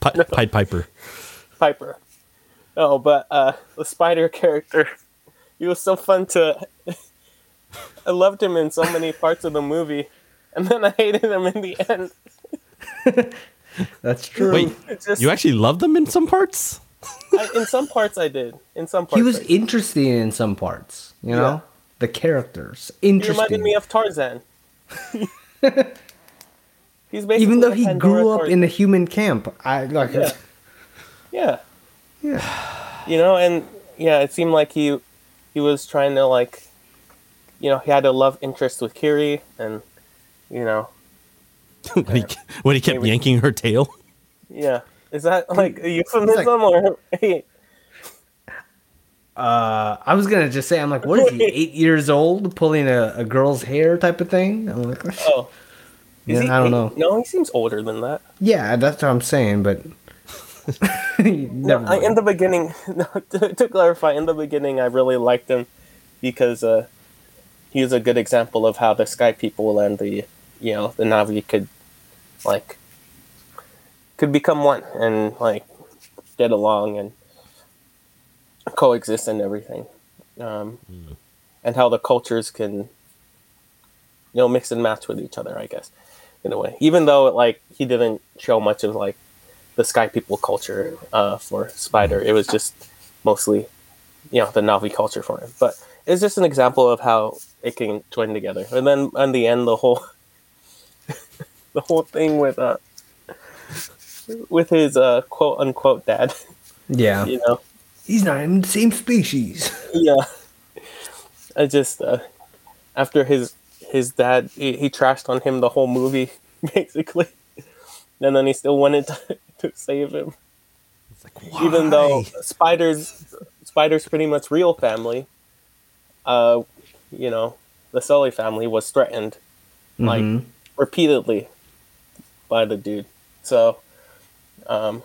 Pi- Pied Piper. Piper. Oh, but uh the spider character, he was so fun to I loved him in so many parts of the movie, and then I hated him in the end. That's true. Wait, just you actually loved them in some parts? I, in some parts I did. In some parts he was I interesting in some parts, you know? Yeah. The characters. He Interesting. reminded me of Tarzan. He's basically Even though he Pandora grew up in a human camp, I like. Yeah. yeah, yeah. you know, and yeah, it seemed like he he was trying to like, you know, he had a love interest with Kiri, and you know, when, he, when he kept Maybe. yanking her tail? yeah, is that like a euphemism or? Uh, I was gonna just say, I'm like, what is he? Eight years old, pulling a, a girl's hair, type of thing. I'm like, oh, is yeah, he I don't eight? know. No, he seems older than that. Yeah, that's what I'm saying, but No, I, in the beginning, no, to, to clarify, in the beginning, I really liked him because uh, he was a good example of how the Sky People and the you know the Na'vi could like could become one and like get along and coexist and everything, um, and how the cultures can you know mix and match with each other. I guess in a way, even though like he didn't show much of like the Sky People culture uh, for Spider. It was just mostly, you know, the Na'vi culture for him. But it's just an example of how it can join together. And then in the end, the whole, the whole thing with uh, with his uh, quote unquote dad. yeah, You know, he's not in the same species. yeah. I just uh, after his his dad, he, he trashed on him the whole movie basically, and then he still wanted to, to save him. It's like, even though spiders spiders pretty much real family uh you know the sully family was threatened like Mhm. repeatedly by the dude so um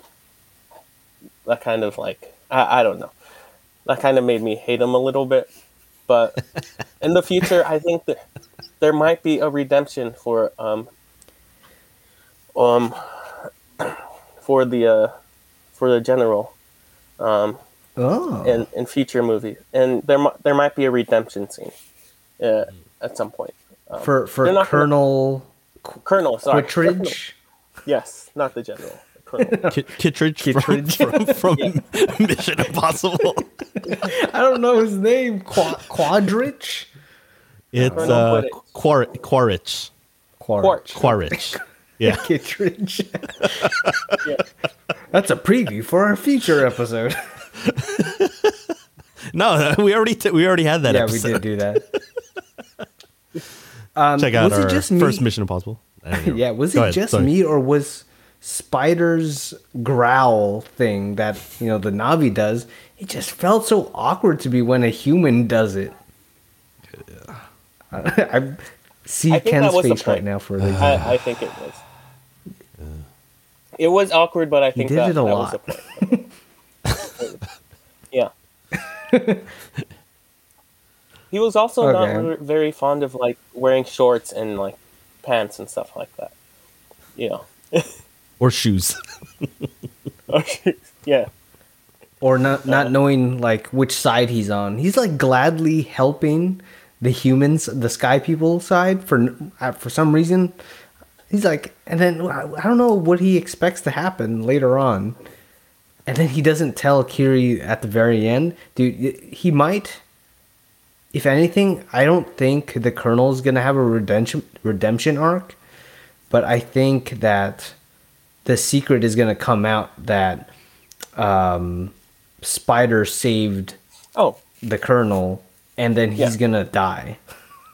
that kind of like I, I don't know that kind of made me hate him a little bit but in the future i think that there might be a redemption for um um for the uh for the general um Oh, in, in future movies, and there mi- there might be a redemption scene uh, at some point. Um, for for they're gonna- Colonel Colonel, sorry, Quittridge. Yes, not the general. the Colonel. Kit- from, from, from Mission Impossible. I don't know his name. Qua- Quadrich. It's Colonel uh, Quidditch. Quar- Quaritch. Quaritch. Yeah. Kittredge. Yeah. That's a preview for our future episode. No, we already t- we already had that yeah, episode. we did do that. Um, Check out was our it just me? first Mission Impossible. Yeah, was go it ahead, just sorry. me or was Spider's growl thing that you know the Na'vi does? It just felt so awkward to me when a human does it. I see I Ken's was face right now for the I, I think it was. It was awkward, but I think did that, it a lot. was the point. yeah. he was also Okay. not very fond of like wearing shorts and like pants and stuff like that. You know. or shoes. yeah. or not not uh, knowing like which side he's on. He's like gladly helping the humans, the sky people side for uh, for some reason. He's like, and then I I don't know what he expects to happen later on, and then he doesn't tell Kiri at the very end, dude. He might. If anything, I don't think the Colonel's gonna have a redemption redemption arc, but I think that the secret is gonna come out that um, Spider saved Oh, the Colonel, and then he's Yeah. gonna die.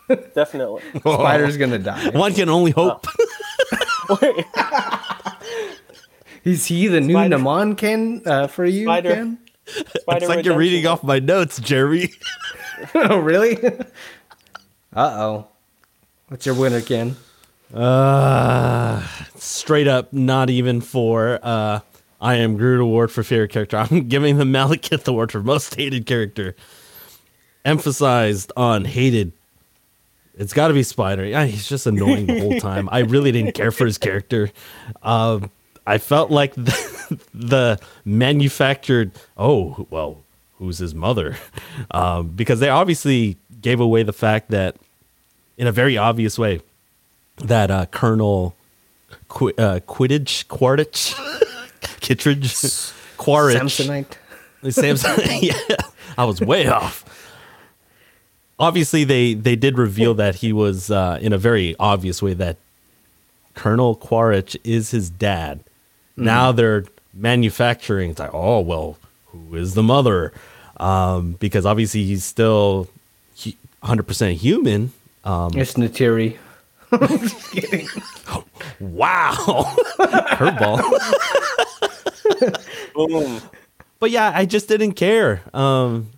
definitely. Spider's gonna die. One can only hope. Wait, Is he the new Spider- Naman Ken uh, for you, Spider- Ken? Spider it's like you're reading off my notes, Jeremy. oh, really? uh oh. What's your winner, Ken? Uh, straight up, not even for uh, I am Groot award for favorite character. I'm giving the Malekith award for most hated character. Emphasized on hated. It's got to be Spider. Yeah, he's just annoying the whole time. I really didn't care for his character. Um, I felt like the, the manufactured. Oh well, who's his mother? Um, because they obviously gave away the fact that, in a very obvious way, that uh, Colonel Qu- uh, Quidditch, Quaritch, Kittredge, Quaritch, Samsonite. Samson. yeah, I was way off. Obviously, they they did reveal that he was uh, in a very obvious way that Colonel Quaritch is his dad. Now they're manufacturing. It's like, oh well, who is the mother? Um, because obviously he's still hundred percent human. Um, It's Neytiri. wow, curveball. Boom. but yeah, I just didn't care. Um,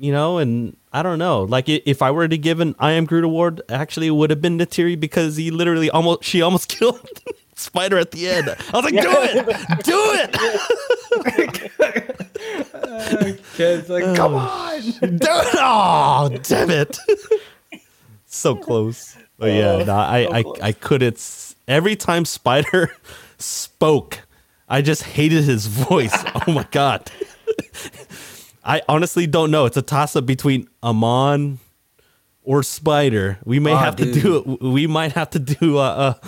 you know, and I don't know. Like, if I were to give an I Am Groot award, actually, it would have been Neytiri because he literally almost she almost killed Spider at the end. I was like, do it, do it, Kids, like, come oh, on. do it! Oh, damn it! so close. But yeah, oh, no, I, so I, close. I couldn't. Every time Spider spoke, I just hated his voice. oh my god. I honestly don't know. It's a toss up between Amon or Spider. We may Oh, have to do it. We might have to do a, a,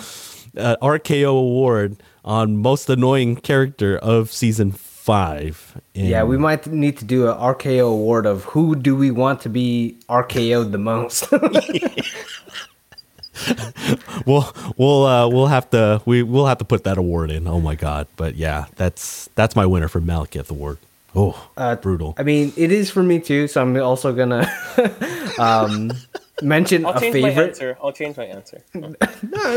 a RKO award on most annoying character of season five. And Yeah, we might need to do a RKO award of who do we want to be RKO'd the most. we'll we'll uh, we'll have to we we'll have to put that award in. Oh my god! But yeah, that's that's my winner for Malekith award. Oh, Uh, brutal. I mean, it is for me too, so I'm also gonna um, mention I'll a change my answer. I'll change my answer. No,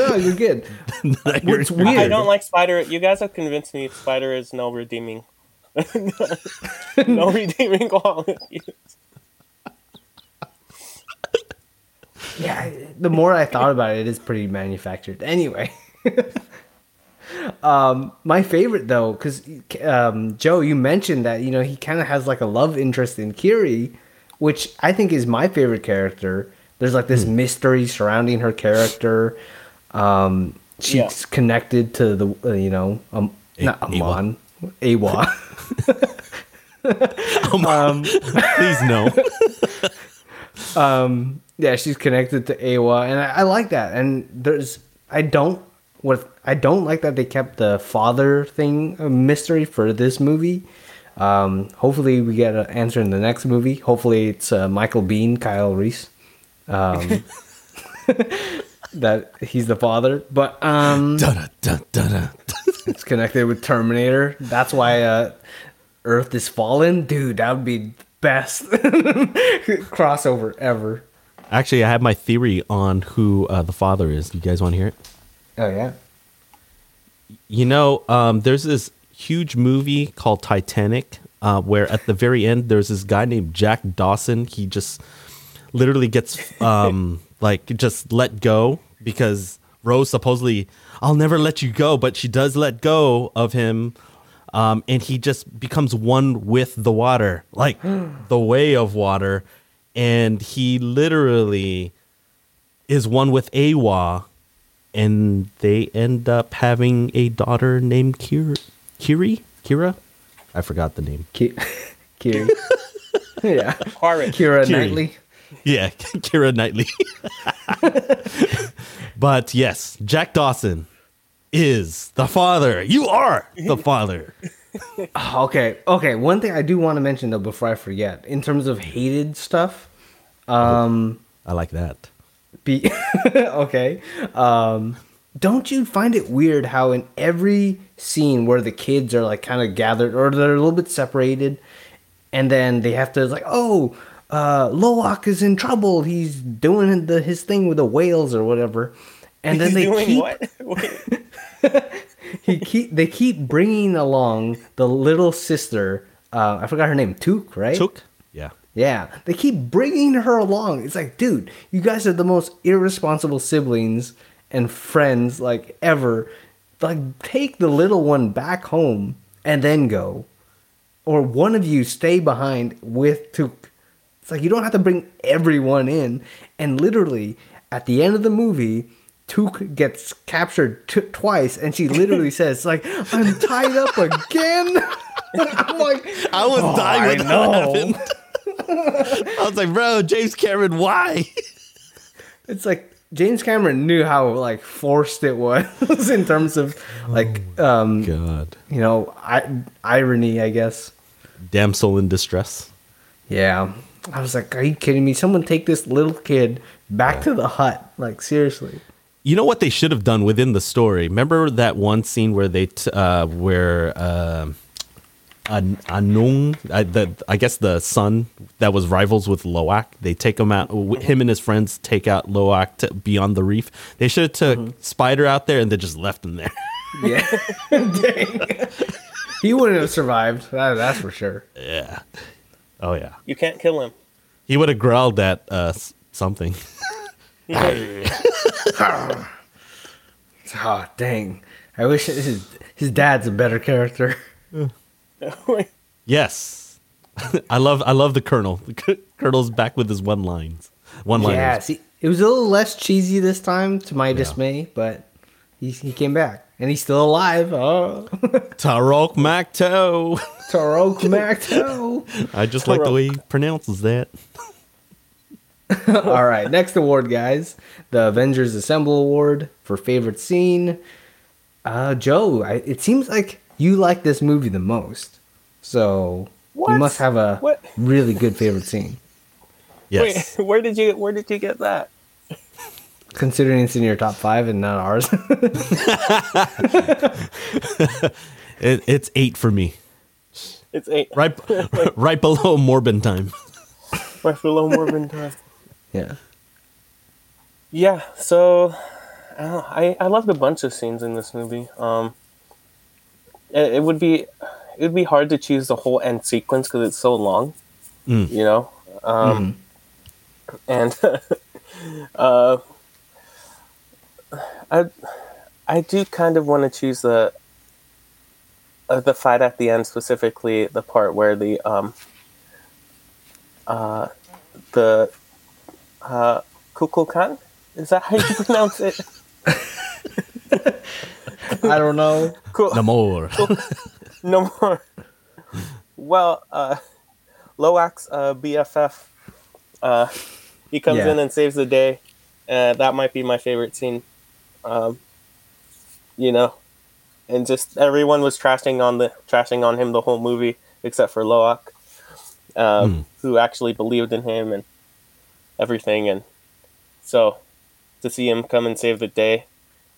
no, you're good. You're- What's I don't like Spider. You guys have convinced me Spider is no redeeming, no redeeming quality. Yeah, the more I thought about it, it is pretty manufactured. Anyway, um, my favorite though, because um, Joe, you mentioned that you know he kind of has like a love interest in Kiri, which I think is my favorite character. There's like this mystery surrounding her character. Um, she's Yeah. connected to the uh, you know um not Eywa. Amon Eywa. Um, Please no. um, yeah, she's connected to Eywa, and I, I like that. And there's I don't what I don't like that they kept the father thing a mystery for this movie. Um, hopefully, we get an answer in the next movie. Hopefully, it's uh, Michael Biehn, Kyle Reese. Um, that he's the father, but um, da, it's connected with Terminator. That's why uh, Earth is fallen, dude. That would be best crossover ever. Actually, I have my theory on who uh, the father is. You guys want to hear it? Oh yeah. You know, um, there's this huge movie called Titanic, uh, where at the very end there's this guy named Jack Dawson. He just literally gets um, like just let go because Rose supposedly, I'll never let you go, but she does let go of him. Um, and he just becomes one with the water, like the way of water. And he literally is one with Eywa, and they end up having a daughter named Kira. Kiri? Kira? I forgot the name. Ki- Kiri. yeah. Quaritch. Kira Kiri. Knightley. Yeah, Keira Knightley. but yes, Jack Dawson is the father. You are the father. Oh, Okay. Okay. One thing I do want to mention though before I forget, in terms of hated stuff, um, I like that. Be okay. Um, don't you find it weird how in every scene where the kids are like kind of gathered or they're a little bit separated, and then they have to like, oh, uh, Loak is in trouble. He's doing the, his thing with the whales or whatever, and then He's they doing keep what? He keep they keep bringing along the little sister. Uh, I forgot her name. Tuk, right? Tuk? Yeah. They keep bringing her along. It's like, dude, you guys are the most irresponsible siblings and friends like ever. Like, take the little one back home and then go, or one of you stay behind with Tuk. It's like you don't have to bring everyone in. And literally, at the end of the movie, Tuk gets captured t- twice, and she literally says, "Like I'm tied up again." I'm like, I was "Oh, dying I when that know." happened. I was like, bro, James Cameron, why? It's like James Cameron knew how like forced it was in terms of like um God. you know I- irony, I guess. Damsel in distress. Yeah, I was like, are you kidding me? Someone take this little kid back to the hut. Like seriously. You know what they should have done within the story? Remember that one scene where they, t- uh, where uh, An- Aonung, I, the, I guess the son that was rivals with Loak, they take him out. Him and his friends take out Loak to beyond the reef. They should have took Spider out there and they just left him there. Yeah, dang. He wouldn't have survived. That, that's for sure. yeah. Oh yeah. you can't kill him. He would have growled at uh, s- something. Oh dang! I wish his his dad's a better character. Yes. I love I love the Colonel. The Colonel's back with his one lines. One liners. Yeah, see, it was a little less cheesy this time, to my dismay, but he he came back and he's still alive. Oh, Toruk Makto. Toruk Makto. I just like the way he pronounces that. All right, next award, guys. The Avengers Assemble Award for favorite scene. Uh, Joe, I, it seems like you like this movie the most, so you must have a What? really good favorite scene. Yes. Wait, where did you where did you get that? Considering it's in your top five and not ours. It, it's eight for me. It's eight. Right right below Morbin time. Right below Morbin time. yeah. Yeah, so I, don't know, I I loved a bunch of scenes in this movie. Um, it, it would be it would be hard to choose the whole end sequence because it's so long. Mm. You know, um, and uh, I I do kind of want to choose the uh, the fight at the end specifically the part where the um uh the uh Kukulkan is that how you pronounce it? I don't know. Cool. No more. no more. Well, uh, Loak's uh, BFF, uh, he comes Yeah. in and saves the day. Uh, that might be my favorite scene. Um, you know, and just everyone was trashing on the trashing on him the whole movie except for Loak, um, who actually believed in him and everything. And so to see him come and save the day,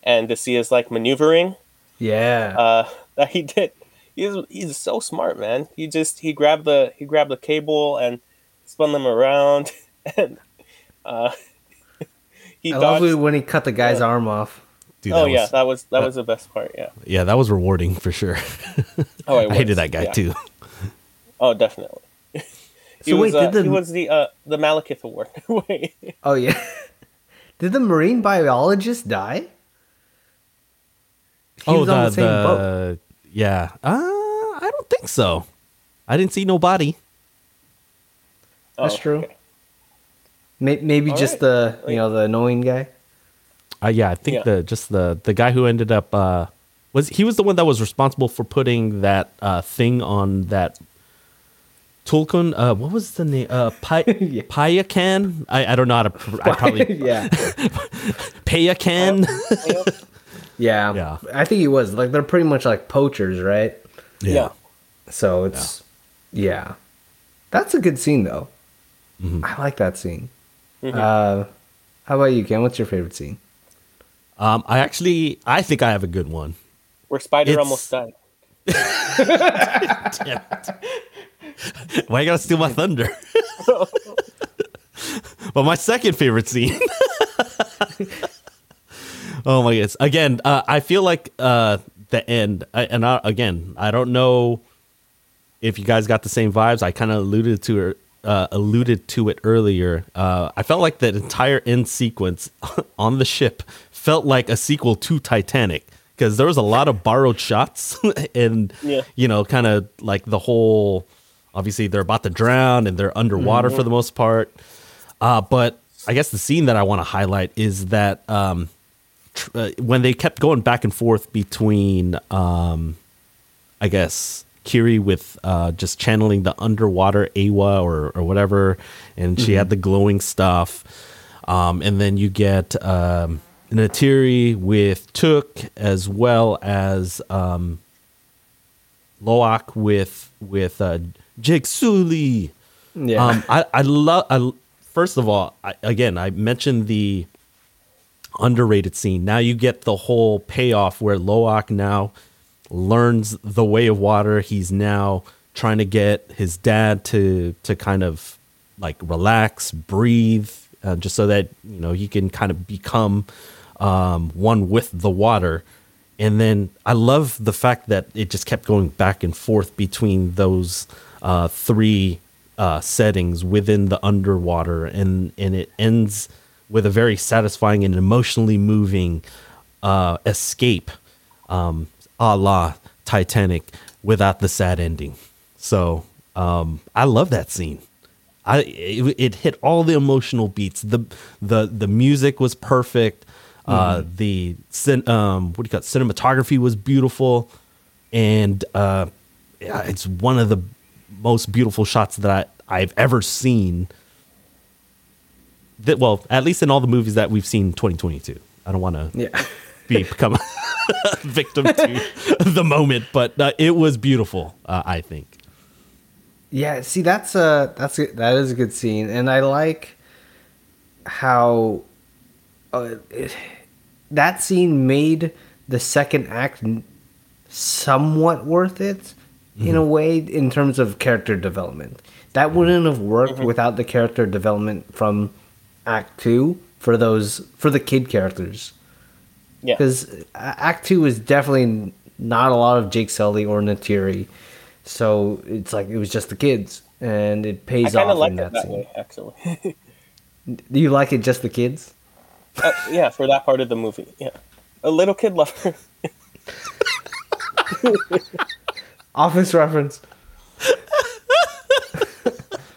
and to see his like maneuvering Yeah. uh, that he did. He's he's so smart, man. He just he grabbed the he grabbed the cable and spun them around, and uh, he I love dodged. it when he cut the guy's Yeah. arm off. Dude, oh that yeah, was- that was that was the best part. Yeah. yeah, that was rewarding for sure. Oh, it I hated that guy yeah. too. Oh, definitely. he So was wait, uh, did the- he was the uh, the Malekith Award. wait. Oh yeah. Did the marine biologist die? He oh, was the, on the same boat. yeah. Uh, I don't think so. I didn't see no body. That's Oh, true. okay. May- Maybe All just right. the you know the annoying guy. Uh, yeah, I think Yeah. the just the the guy who ended up uh, was he was the one that was responsible for putting that uh, thing on that Tulkun. Uh, what was the name? Uh, Pi- Yeah. Payakan. I I don't know how to. pr- I probably yeah. Payakan. Yeah. Yeah. I think he was. Like they're pretty much like poachers, right? Yeah. So it's yeah. That's a good scene though. Mm-hmm. I like that scene. Uh how about you, Ken? What's your favorite scene? Um, I actually I think I have a good one. Where Spider It's- almost died. Why you gotta steal my thunder? but my second favorite scene. Oh my goodness! Again, uh, I feel like uh, the end, I, and I, again, I don't know if you guys got the same vibes. I kind of alluded to it, uh, alluded to it earlier. Uh, I felt like that entire end sequence on the ship felt like a sequel to Titanic because there was a lot of borrowed shots and Yeah. you know, kind of like the whole. Obviously, they're about to drown and they're underwater for the most part. Uh, but I guess the scene that I want to highlight is that um, uh, when they kept going back and forth between, um, I guess, Kiri with uh, just channeling the underwater Eywa or, or whatever, and she had the glowing stuff. Um, and then you get um, Neytiri with Tuk as well as um, Loak with with uh. Yeah. Um, I I love. I first of all, I, again, I mentioned the underrated scene. Now you get the whole payoff where Loak now learns the way of water. He's now trying to get his dad to to kind of like relax, breathe, uh, just so that you know he can kind of become um, one with the water. And then I love the fact that it just kept going back and forth between those uh, three uh, settings within the underwater, and and it ends with a very satisfying and emotionally moving uh, escape, um, a la Titanic, without the sad ending. So um, I love that scene. I it, it hit all the emotional beats. the the The music was perfect. Uh, the cin- um, what do you call it? cinematography was beautiful, and uh, it's one of the most beautiful shots that I, I've ever seen. That well, at least in all the movies that we've seen, 2022. I don't want to yeah. be become a victim to the moment, but uh, it was beautiful. Uh, I think. Yeah, see that's a that's a, that is a good scene, and I like how uh, it, that scene made the second act somewhat worth it in a way in terms of character development. That wouldn't have worked without the character development from Act Two for those for the kid characters Yeah. because Act Two is definitely not a lot of Jake Sully or Neytiri, so it's like it was just the kids, and it pays off of like in that, that scene. way, actually. Do you like it just the kids? Uh, yeah, for that part of the movie. Yeah. A little kid lover. Office reference.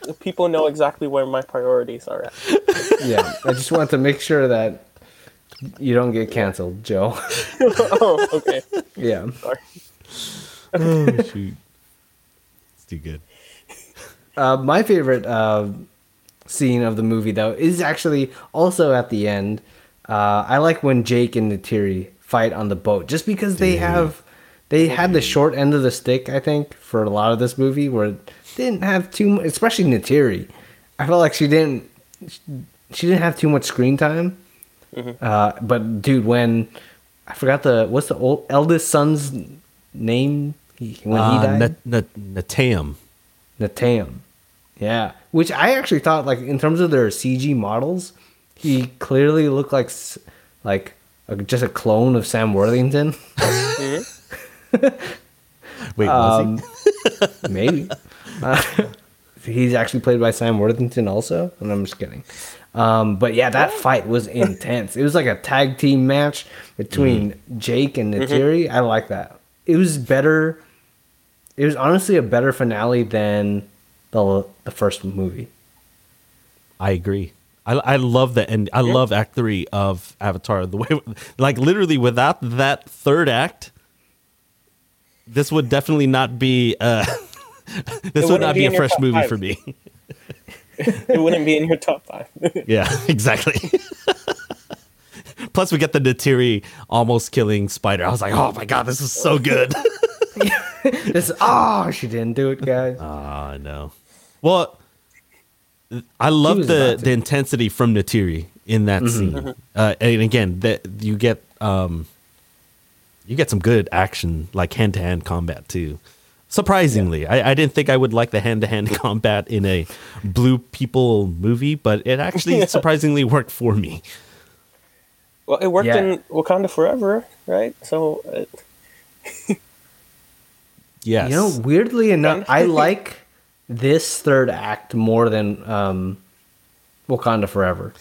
People know exactly where my priorities are at. Yeah, I just want to make sure that You don't get canceled, Joe. oh, okay. yeah. Sorry. oh shoot, it's too good. Uh, my favorite uh, scene of the movie, though, is actually also at the end. Uh, I like when Jake and Neytiri fight on the boat, just because they have they had the short end of the stick. I think for a lot of this movie, where they didn't have too, much, especially Neytiri. I felt like she didn't she didn't have too much screen time. Uh, but dude, when I forgot the what's the old eldest son's name he, when he Uh, died. Nat- Nat- Neteyam. Neteyam. Yeah, which I actually thought like in terms of their CG models, he clearly looked like like a, just a clone of Sam Worthington. Wait, was Um, maybe. Uh, he's actually played by Sam Worthington also, and I'm just kidding. Um, but yeah, that fight was intense. It was like a tag team match between Jake and Neytiri. I like that. It was better. It was honestly a better finale than the the first movie. I agree. I, I love the end. I love Act Three of Avatar. The way, like, literally, without that third act, this would definitely not be. Uh, this would wouldn't be be a fresh movie five. for me. It wouldn't be in your top five. yeah, exactly. Plus, we get the Neytiri almost killing Spider. I was like, oh my god, this is so good. This oh, she didn't do it, guys. Ah, no. Well, I love the about to. Mm-hmm. the intensity from Neytiri in that scene. Uh, and again, that you get um, you get some good action, like hand to hand combat too. Surprisingly, I, I didn't think I would like the hand to hand combat in a blue people movie, but it actually surprisingly worked for me. Well, it worked Yeah. in Wakanda Forever, right? So, uh, Yes. You know, weirdly enough, I like this third act more than um, Wakanda Forever.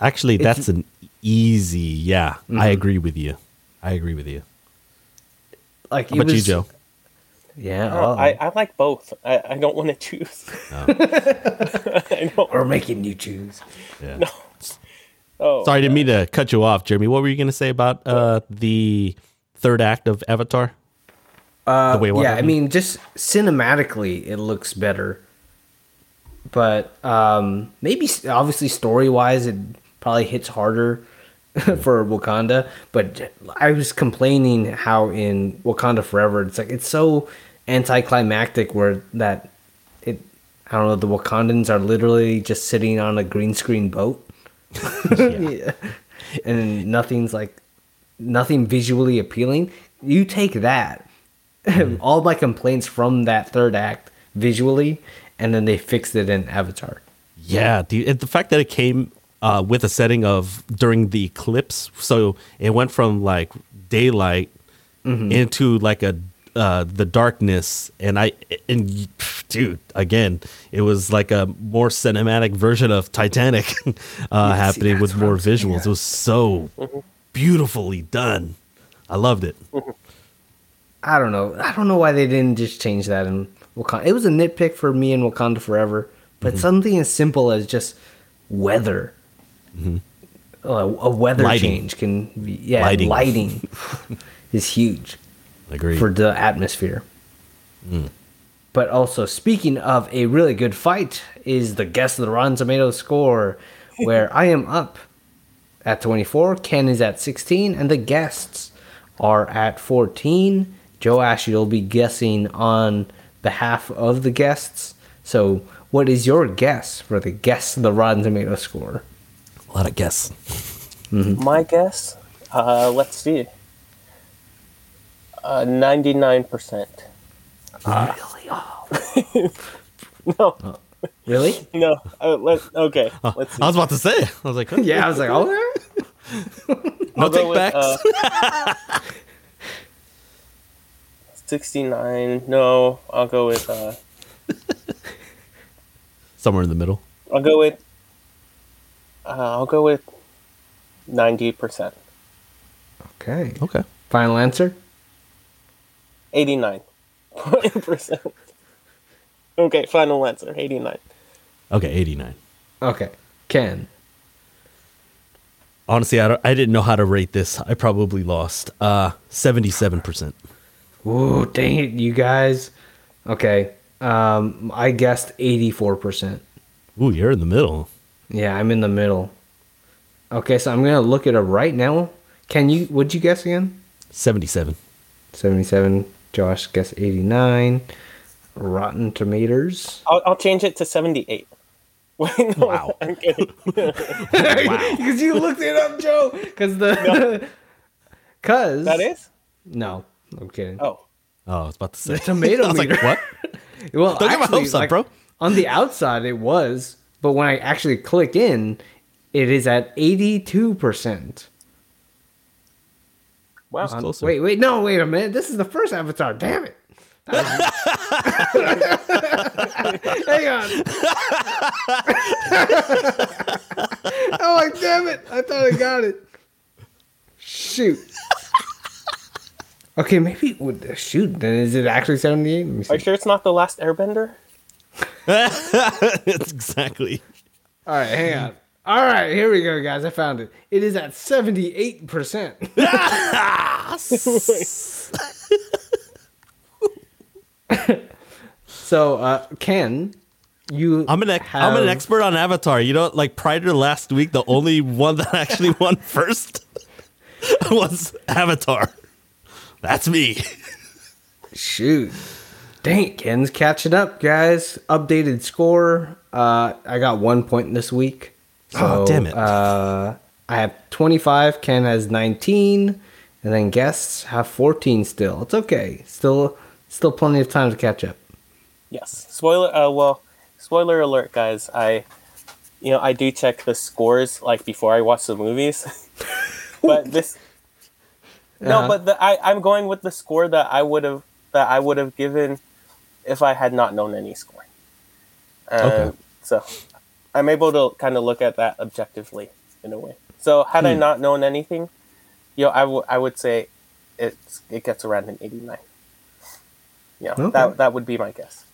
actually, it's- that's an easy. Yeah, I agree with you. I agree with you. Like How it about you, was, Joe? Yeah, uh, well, I, I like both. I, I don't want to choose. I don't. we're making you choose. Yeah. Oh, Sorry, I didn't mean to cut you off, Jeremy. What were you going to say about uh, the third act of Avatar? Uh, The way yeah, I mean, just cinematically, it looks better. But um, maybe, obviously, story wise, it probably hits harder for Wakanda. But I was complaining how in Wakanda Forever, it's like it's so anticlimactic where that it. I don't know. The Wakandans are literally just sitting on a green screen boat, Yeah. and nothing's like nothing visually appealing. You take that, mm-hmm. all my complaints from that third act visually, and then they fixed it in Avatar. Yeah, and the fact that it came uh, with a setting of during the eclipse, so it went from like daylight into like a uh, the darkness, and I and dude, again, it was like a more cinematic version of Titanic uh, happening with more visuals. yeah. It was so beautifully done. I loved it. I don't know. I don't know why they didn't just change that in Wakanda. It was a nitpick for me in Wakanda Forever, but something as simple as just weather. Uh, a weather Lighting. change can be yeah Lighting. lighting, is huge. Agreed. for the atmosphere. But also, speaking of a really good fight, is the guess of the Rotten Tomato score, where I am up at 24, Ken is at 16, and the guests are at 14. Joash, you'll be guessing on behalf of the guests. So, what is your guess for the guess of the Rotten Tomato score? A lot of guess. My guess, uh, let's see, uh, ninety-nine percent. really? Oh, No, really? no. Uh, let okay. Let's see. I was about to say. I was like, Yeah, I was like, oh, no I'll go take with, backs. uh, Sixty-nine. No, I'll go with. Uh, Somewhere in the middle. I'll go with. Uh, I'll go with ninety percent. okay. Okay. Final answer? Eighty-nine percent. Okay, final answer. Eighty-nine. Okay, 89. Okay. Ken. honestly, I, don't, I didn't know how to rate this. I probably lost. Uh, 77%. Ooh, dang it, you guys. Okay. Um, I guessed 84%. Ooh, you're in the middle. Yeah, I'm in the middle. Okay, so I'm gonna look at it up right now. Can you? What'd you guess again? 77. 77. Josh guess 89. Rotten Tomatoes. I'll, I'll change it to 78. Wait, no, Wow. I'm kidding. Because you looked it up, Joe. Because the. Because that is? no, I'm kidding. Oh. Oh, I was about to say. The tomato I was like, meter. what? Well, Don't get my hopes up, bro. On the outside, it was, but when I actually click in, it is at 82%. Wow. It's. Wait, wait, no, wait a minute. This is the first Avatar. Damn it. Hang on. I'm like, damn it. I thought I got it. Shoot. Okay, maybe would shoot. Then is it actually 78? Let Are you sure it's not the last Airbender? That's exactly. All right, hang on. All right, here we go, guys. I found it. It is at 78%. so, uh, Ken, you I'm an ex- I'm an expert on Avatar. You know, like prior to last week, the only one that actually won first was Avatar. That's me. Shoot. Dang it, Ken's catching up, guys. Updated score. Uh, I got one point this week. Oh, damn it. Uh, I have 25. Ken has 19. And then guests have 14 still. It's okay. Still still plenty of time to catch up. Yes. Spoiler. Uh, well, spoiler alert, guys. I, you know, I do check the scores like before I watch the movies. but this. No, Uh-huh. but the, I I'm going with the score that I would have that I would have given if I had not known any score. Um, Okay. So, I'm able to kind of look at that objectively in a way. So, had I not known anything, you know, I would I would say it's it gets around an 89. Yeah, Okay. that that would be my guess.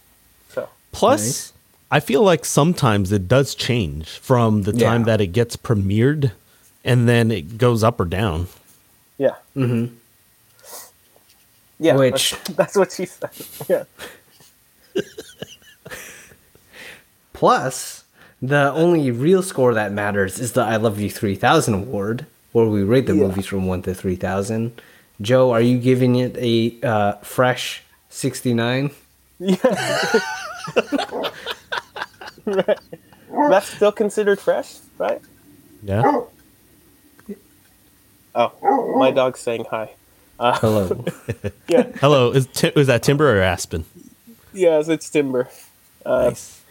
So. Plus, Nice. I feel like sometimes it does change from the time Yeah. that it gets premiered, and then it goes up or down. Yeah. Mm-hmm. Yeah. Which- that's, that's what she said. Yeah. Plus, the only real score that matters is the I Love You 3000 award, where we rate the Yeah. movies from 1 to 3000. Joe, are you giving it a uh, fresh 69? Yeah. That's still considered fresh, right? Yeah. Oh, my dog's saying hi. Hello. Yeah. Hello, is Ti- is that Timber or Aspen? Yes, it's Timber. Uh, nice.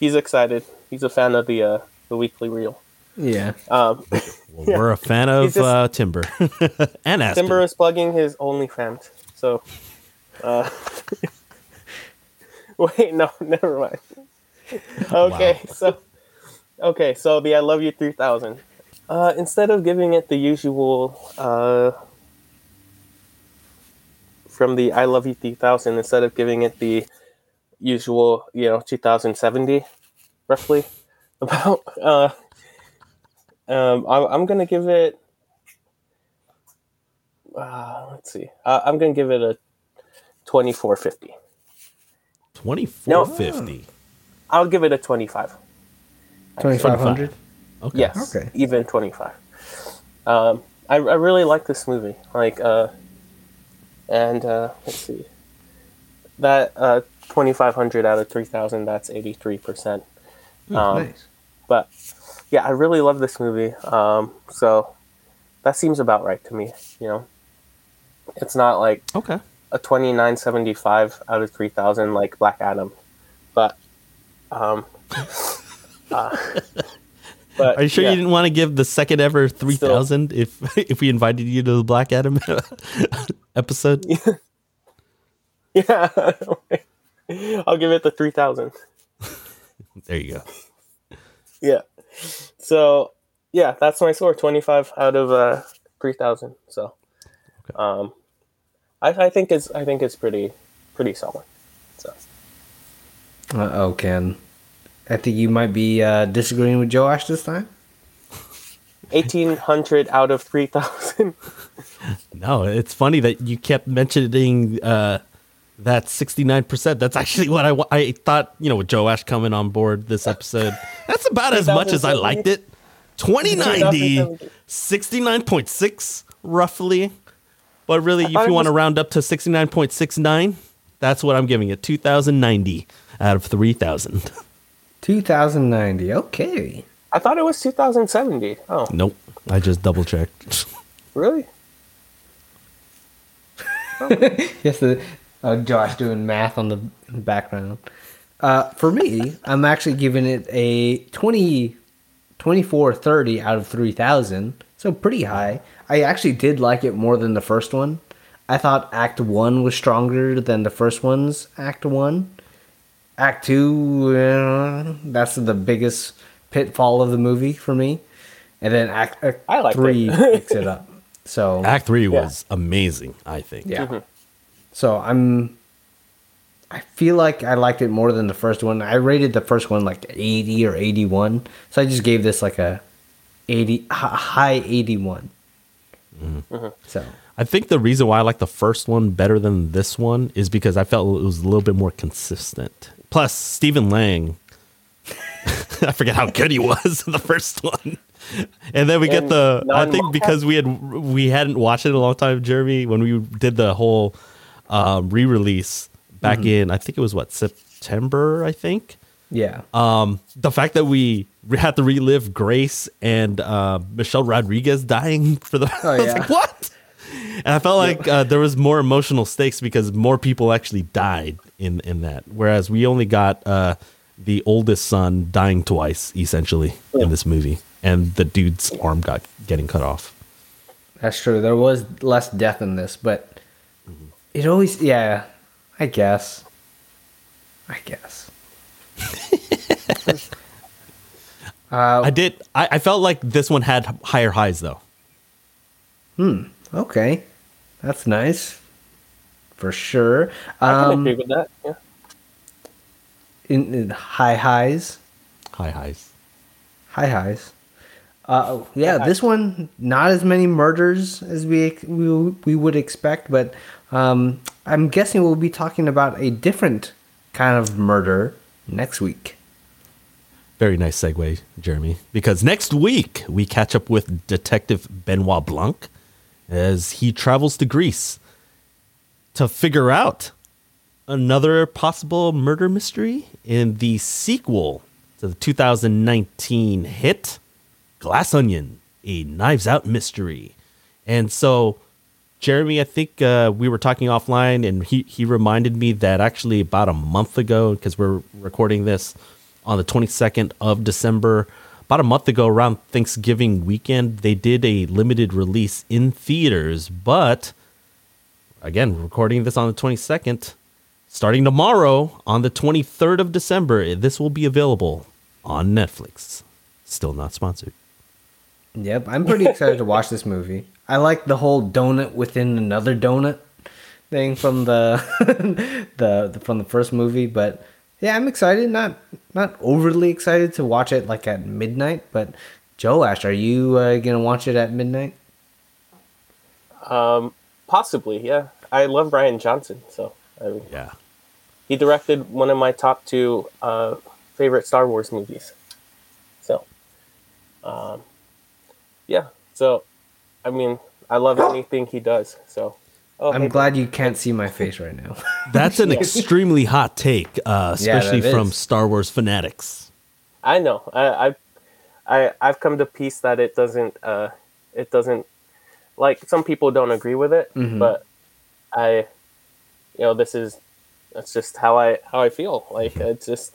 He's excited. He's a fan of the uh, the weekly reel. yeah. Um, Well, We're a fan of just- uh, Timber and Aspen. Timber is plugging his OnlyFans. So, uh, wait, no, never mind. Okay, Wow. so, okay, so the I Love You 3000. Uh, instead of giving it the usual, uh, from the I Love You 3000, instead of giving it the usual, you know, 2070, roughly, about, uh, um, I'm, I'm gonna give it uh, let's see. Uh, I'm gonna give it a 2450. Twenty four fifty. I'll give it a 25. 2500? Okay. Yes. Okay. Even 25. Um, I, I really like this movie. Like, uh, and uh, let's see. That uh, 2500 out of 3000, that's 83%. Um, nice. But yeah, I really love this movie. Um, so that seems about right to me. You know, it's not like Okay. a 2975 out of 3000 like black adam but um uh, but Are you sure yeah. you didn't want to give the second ever three thousand if if we invited you to the Black Adam episode? yeah i'll give it the 3000 There you go. yeah so yeah that's my score 25 out of uh 3000 so um I, I think it's i think it's pretty pretty solid so Uh oh, Ken. I think you might be uh, disagreeing with Joash this time. eighteen hundred out of three thousand. No, it's funny that you kept mentioning uh, that 69%. That's actually what I, wa- I thought, you know, with Joash coming on board this episode. That's about as much as I liked it. 2090, 69.6 roughly. But really, if you it want to round up to 69.69, that's what I'm giving it. 2090 out of 3000. 2090. Okay. I thought it was two thousand seventy. Oh, Nope. I just double checked. really? Yes, the uh, Josh doing math on the background. Uh, for me, I'm actually giving it a 20, 2430 out of 3000. So pretty high. I actually did like it more than the first one. I thought Act 1 was stronger than the first one's Act 1. Act 2, uh, that's the biggest pitfall of the movie for me. And then Act, act I 3 it. picks it up. So Act 3 Yeah. was amazing, I think. yeah. Mm-hmm. So I'm. I feel like I liked it more than the first one. I rated the first one like 80 or 81. So I just gave this like a 80, high 81. Mm-hmm. Mm-hmm. So I think the reason why I like the first one better than this one is because I felt it was a little bit more consistent. Plus, Stephen Lang, I forget how good he was in the first one. And then we get the I think because we had we hadn't watched it in a long time, Jeremy, when we did the whole um, re-release back in I think it was what September, I think yeah. um, the fact that we had to relive Grace and uh, Michelle Rodriguez dying for the Oh, I was yeah. like, what? And I felt like uh, there was more emotional stakes because more people actually died in in that, whereas we only got uh, the oldest son dying twice essentially in this movie, and the dude's arm got getting cut off. That's true. There was less death in this, but it always yeah, I guess. I guess. uh, I did. I, I felt like this one had higher highs though. Hmm. Okay. That's nice. For sure. I can Um, agree with that. Yeah. in, in high highs. High highs. High highs. Uh, yeah, this one not as many murders as we we, we would expect, but um, I'm guessing we'll be talking about a different kind of murder next week. Very nice segue, Jeremy. Because next week we catch up with Detective Benoit Blanc as he travels to Greece to figure out another possible murder mystery in the sequel to the 2019 hit Glass Onion, a Knives Out mystery. And so, Jeremy, I think uh, we were talking offline, and he, he reminded me that actually about a month ago, because we're recording this on the 22nd of December, about a month ago, around Thanksgiving weekend, they did a limited release in theaters. But again, we're recording this on the 22nd. Starting tomorrow on the 23rd of December, this will be available on Netflix. Still not sponsored. Yep, I'm pretty excited to watch this movie. I like the whole donut within another donut thing from the, the the from the first movie, but yeah, I'm excited. Not not overly excited to watch it like at midnight, but Joash, are you uh, gonna watch it at midnight? Um, possibly, yeah. I love Rian Johnson, so I, Yeah. he directed one of my top two uh, favorite Star Wars movies. So, um, yeah. So, I mean, I love anything he does. So, oh, I'm hey, glad you can't see my face right now. That's an extremely hot take, uh, especially that from is. Star Wars fanatics. I know. I, I, I, I've come to peace that it doesn't. Uh, it doesn't. Like some people don't agree with it, but I, you know, this is. That's just how I how I feel. Like it's just,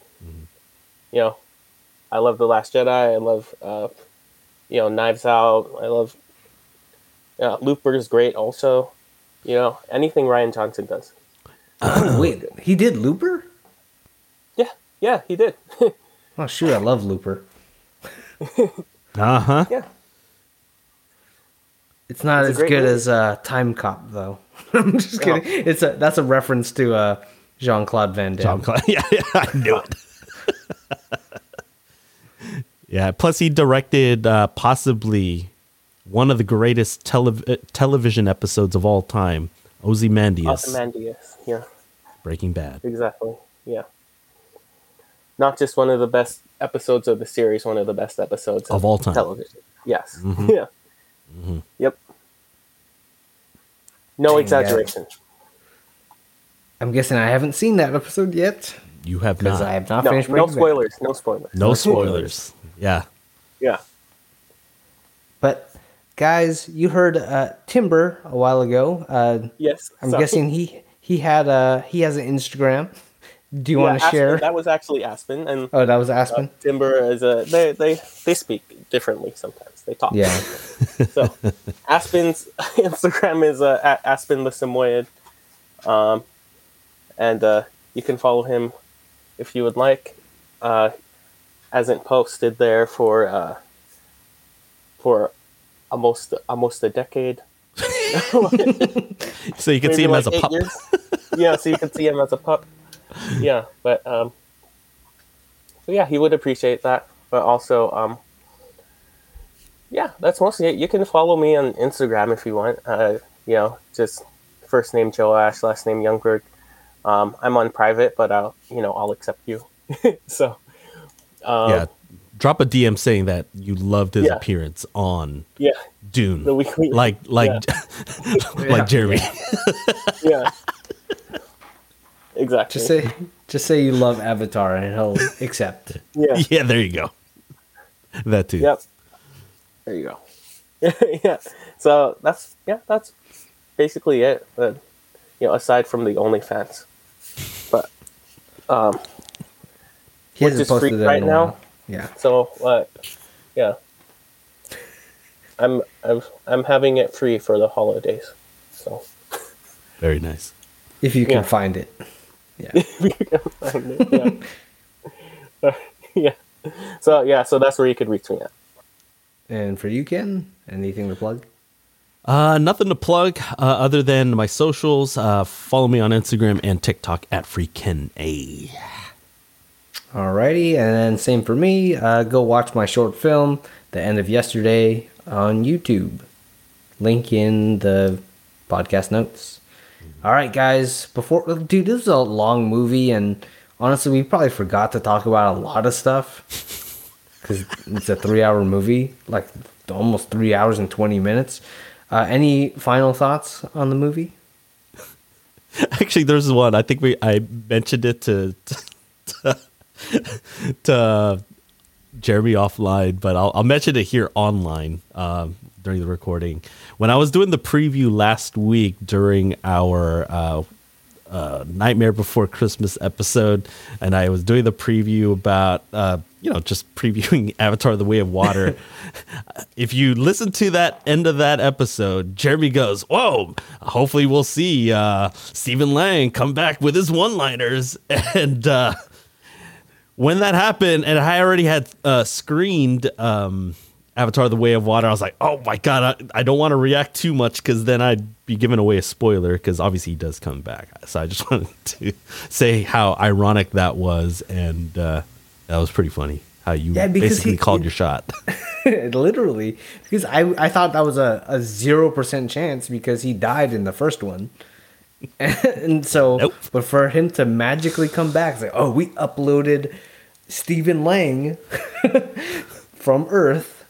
you know, I love the Last Jedi. I love, uh, you know, Knives Out. I love. Yeah, Looper is great. Also, you know, anything Rian Johnson does. Wait, he did Looper? Yeah, yeah, he did. Oh shoot, I love Looper. Uh huh. yeah. It's not It's as good movie. as uh, Timecop though. I'm just No. kidding. It's a that's a reference to uh, Jean Claude Van Damme. John Cla- yeah, yeah, I knew it. Yeah. Plus, he directed uh, possibly one of the greatest tele- uh, television episodes of all time, Ozymandias, Ozymandias. Yeah, Breaking Bad. exactly. Yeah. Not just one of the best episodes of the series, one of the best episodes Of all time. television. Yes. Mhm. Yeah. Yep. No Dang, exaggeration. I'm guessing I haven't seen that episode yet You have because not. I have not No, finished. no Breaking Bad. spoilers. No spoilers. no spoilers. Yeah. Yeah. But guys, you heard uh, Timber a while ago. Uh, Yes. I'm sorry. guessing he he had a he has an Instagram. Do you Yeah, want to Aspen- share? That was actually Aspen, and oh, that was Aspen. Timber is a they they they speak differently sometimes. They talk. yeah. So Aspen's Instagram is uh, at Aspen the Samoyed, um, and uh, you can follow him if you would like. Uh, hasn't posted there for uh, for almost almost a decade. So you can Maybe see him like as a pup. yeah, so you can see him as a pup. Yeah, but um, so yeah, he would appreciate that. But also, um, yeah, that's mostly it. You can follow me on Instagram if you want. Uh, you know, just first name Joash, last name Youngberg. Um, I'm on private, but I'll you know I'll accept you. so um, yeah. Drop a DM saying that you loved his Yeah. appearance on yeah, Dune. The weekly- like like like Jeremy. yeah, exactly. Just say just say you love Avatar and he'll accept. yeah. yeah, there you go. That too. Yep. There you go. yeah. So that's yeah, that's basically it. But you know, aside from the OnlyFans, but um, He Which hasn't is posted free that right in a now? while. Yeah. so uh, yeah, I'm I'm I'm having it free for the holidays. So Very nice. If you can Yeah. find it. Yeah. yeah. yeah. So yeah, so that's where you could reach me at. and for you, Ken, anything to plug? Uh, nothing to plug uh, other than my socials. Uh, follow me on Instagram and TikTok at FreekenA. Alrighty, and then same for me. Uh, go watch my short film, The End of Yesterday, on YouTube. Link in the podcast notes. All right, guys. Before, dude, this is a long movie, and honestly, we probably forgot to talk about a lot of stuff because it's a three-hour movie, like almost three hours and twenty minutes. Uh, any final thoughts on the movie? Actually, there's one. I think we I mentioned it to to, to Jeremy offline, but I'll, I'll mention it here online um, during the recording. When I was doing the preview last week during our uh, uh, Nightmare Before Christmas episode, and I was doing the preview about, uh, you know, just previewing Avatar: The Way of Water. if you listen to that end of that episode, Jeremy goes, "Whoa! Hopefully, we'll see uh, Stephen Lang come back with his one-liners." And uh, when that happened, and I already had uh, screened um, Avatar: The Way of Water, I was like, "Oh my god, I, I don't want to react too much because then I'd be giving away a spoiler." Because obviously he does come back, so I just wanted to say how ironic that was, and uh, that was pretty funny. How you Yeah, basically he- called your shot. Literally, because I I thought that was a a zero percent chance because he died in the first one, and so Nope. but for him to magically come back, it's like oh we uploaded Stephen Lang from Earth,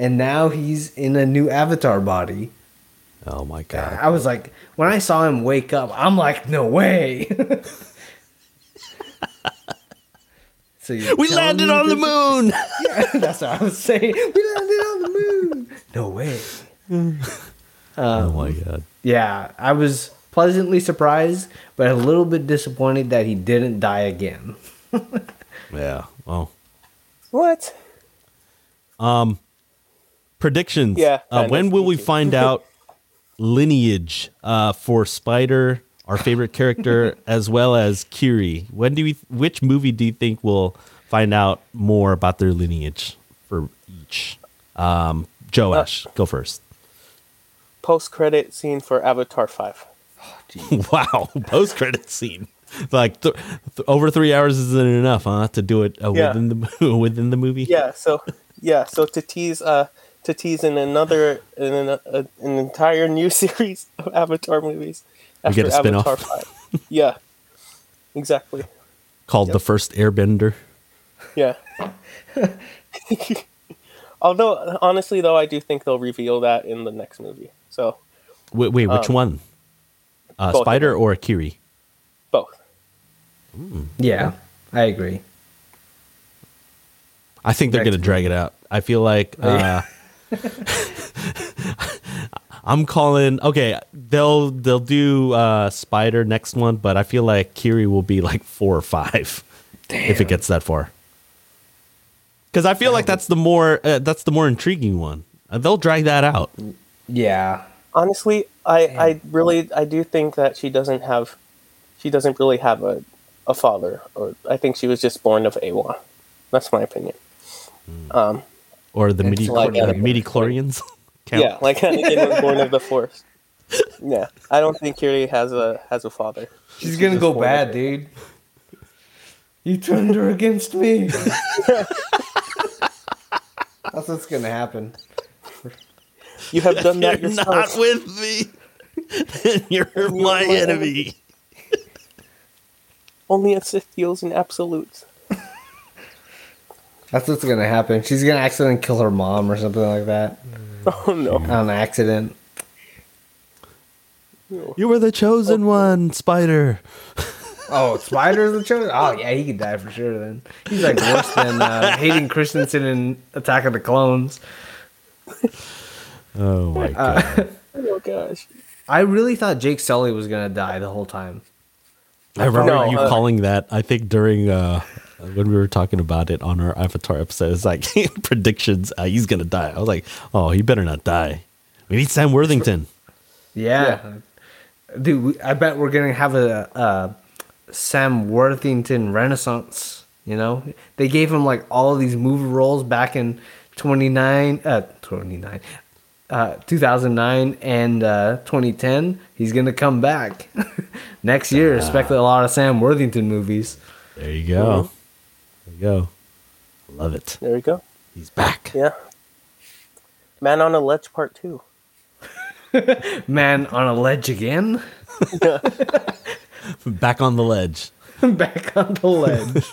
and now he's in a new Avatar body. oh my god! I was like, when I saw him wake up, I'm like, no way. so We landed on the moon. yeah, that's what I was saying. We landed on the moon. No way. oh my um, god! Yeah, I was pleasantly surprised, but a little bit disappointed that he didn't die again. Yeah. Well, What? Um, predictions. Yeah, Uh, when will we find out lineage uh, for Spider, our favorite character, as well as Kiri? When do we? Which movie do you think will find out more about their lineage for each? Um, Joash, Uh, go first. Post credit scene for Avatar Five. wow, post credit scene. Like th- th- over three hours isn't enough, huh? To do it uh, Yeah. within the within the movie. Yeah. So yeah. So to tease, uh, to tease in another in an, a, an entire new series of Avatar movies. We get a after spin-off. Avatar 5. yeah, exactly. Called the first Airbender. Yeah. Although honestly, though, I do think they'll reveal that in the next movie. So Wait, wait which Um, one? Uh, Spider them. or Kiri? both. Yeah, I agree. I think they're going to drag it out. I feel like uh, I'm calling. Okay, they'll they'll do uh, Spider next one, but I feel like Kiri will be like four or five if it gets that far. Because I feel like that's the more uh, that's the more intriguing one. Uh, they'll drag that out. Yeah, Honestly, I, I really I do think that she doesn't have she doesn't really have a, a father or I think she was just born of Eywa. That's my opinion. Um, Or the midi like uh, midi-chlorians. Yeah, like Anakin was born of the Force. Yeah, I don't think Kiri has a has a father. she's gonna go bad, dude. You turned her against me. That's what's gonna happen. You have done that You're yourself. not with me. then you're my my enemy. Only a Sith deals in absolutes. That's what's gonna happen. She's gonna accidentally kill her mom or something like that Oh no. on accident. You were the chosen one, Spider. Oh, Spider's the chosen. Oh yeah, he could die for sure. Then he's like worse than uh, Hayden Christensen in Attack of the Clones. Oh my god! Oh gosh. I really thought Jake Sully was gonna die the whole time. I remember No, you uh, calling that. I think during uh, when we were talking about it on our Avatar episode, it's like predictions. Uh, he's gonna die. I was like, oh, he better not die. We need Sam Worthington. Yeah, dude. We, I bet we're gonna have a, a Sam Worthington renaissance. You know, they gave him like all these movie roles back in twenty nine, uh, twenty nine. Uh, 2009 and uh, 2010, he's gonna come back next year. Expect a lot of Sam Worthington movies. There you go. There you go. Love it. There we go. He's back. Yeah. Man on a Ledge Part 2. Man on a ledge again, Back on the ledge. back on the ledge,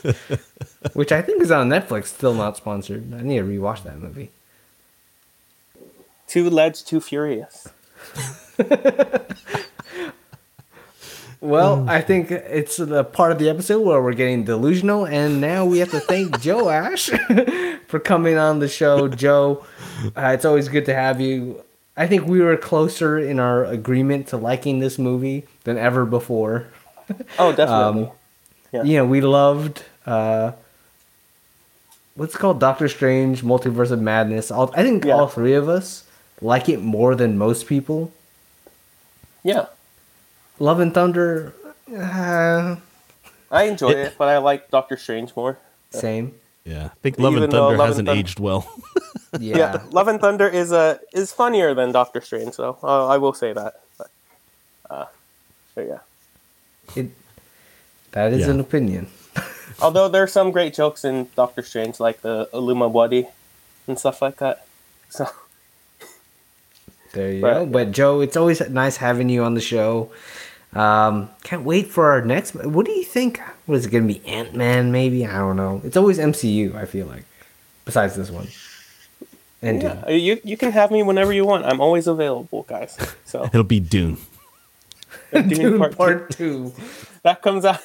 which I think is on Netflix. Still not sponsored. I need to rewatch that movie. Two Ledge, Too Furious. Well, I think it's the part of the episode where we're getting delusional, and now we have to thank Joash for coming on the show. Joe, uh, it's always good to have you. I think we were closer in our agreement to liking this movie than ever before. Oh, definitely. Um, Yeah. You know, we loved uh, what's it called Doctor Strange, Multiverse of Madness. All, I think Yeah. all three of us like it more than most people. yeah. Love and Thunder, uh, I enjoy it, but I like Doctor Strange more. same. Yeah, I think Love and Even though Thunder Love hasn't Thun- aged well. Yeah. Yeah. Love and Thunder is uh, is funnier than Doctor Strange, so Uh, I will say that. But, uh, but yeah. It, that is Yeah. an opinion. Although there are some great jokes in Doctor Strange, like the Illuminati and stuff like that. So There you But- go. But Joe, it's always nice having you on the show. Um, can't wait for our next. What do you think? What is it going to be? Ant Man? Maybe I don't know. It's always MCU. I feel like, besides this one. And yeah, uh, you you can have me whenever you want. I'm always available, guys. So It'll be Dune. Dune Dune Part Part, Two. Two. that comes out.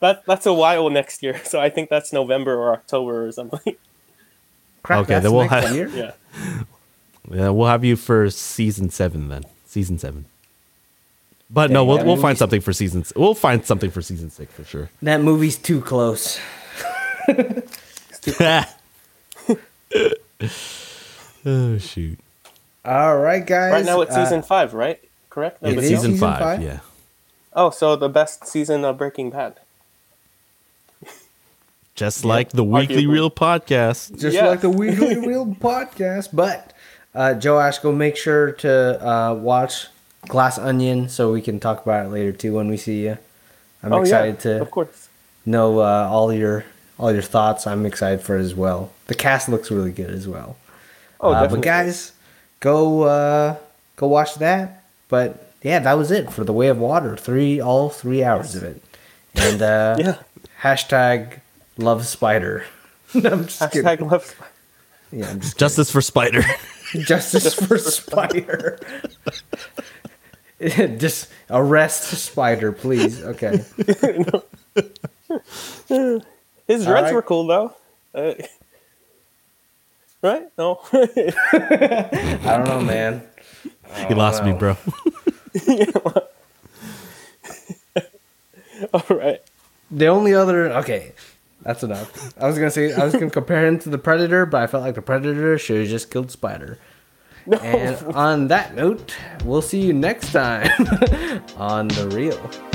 That that's a while next year. So I think that's November or October or something. Crap, Okay, that's then we'll have- year? yeah. Yeah, we'll have you for season seven then. Season seven. But no, we'll we'll find something for season. s- We'll find something for season six for sure. That movie's too close. oh shoot! All right, guys. Right now it's uh, season five, right? Correct. It Number season, season five, five? Yeah. Oh, so the best season of Breaking Bad. Just like the Weekly arguably. Real podcast. just Yeah. like the Weekly Reel podcast. But uh, Joe Ashko, make sure to uh, watch Glass Onion so we can talk about it later too when we see you. I'm oh excited yeah, to of course. know uh, all your all your thoughts. I'm excited for it as well. The cast looks really good as well. Oh, Uh, definitely. but guys, go uh, go watch that. But yeah, that was it for the Way of Water. Three all three hours of it, and uh, Yeah. hashtag love spider. I'm just kidding. Hashtag love. Yeah, I'm just Justice for Spider. kidding. justice for spider. just arrest spider, please. Okay. His dreads right. were cool though. Uh, right? No. I don't know, man. you lost me, bro. All right. The only other okay, that's enough. I was gonna say I was gonna compare him to the Predator, but I felt like the Predator should have just killed Spider. No. And on that note, we'll see you next time on the real.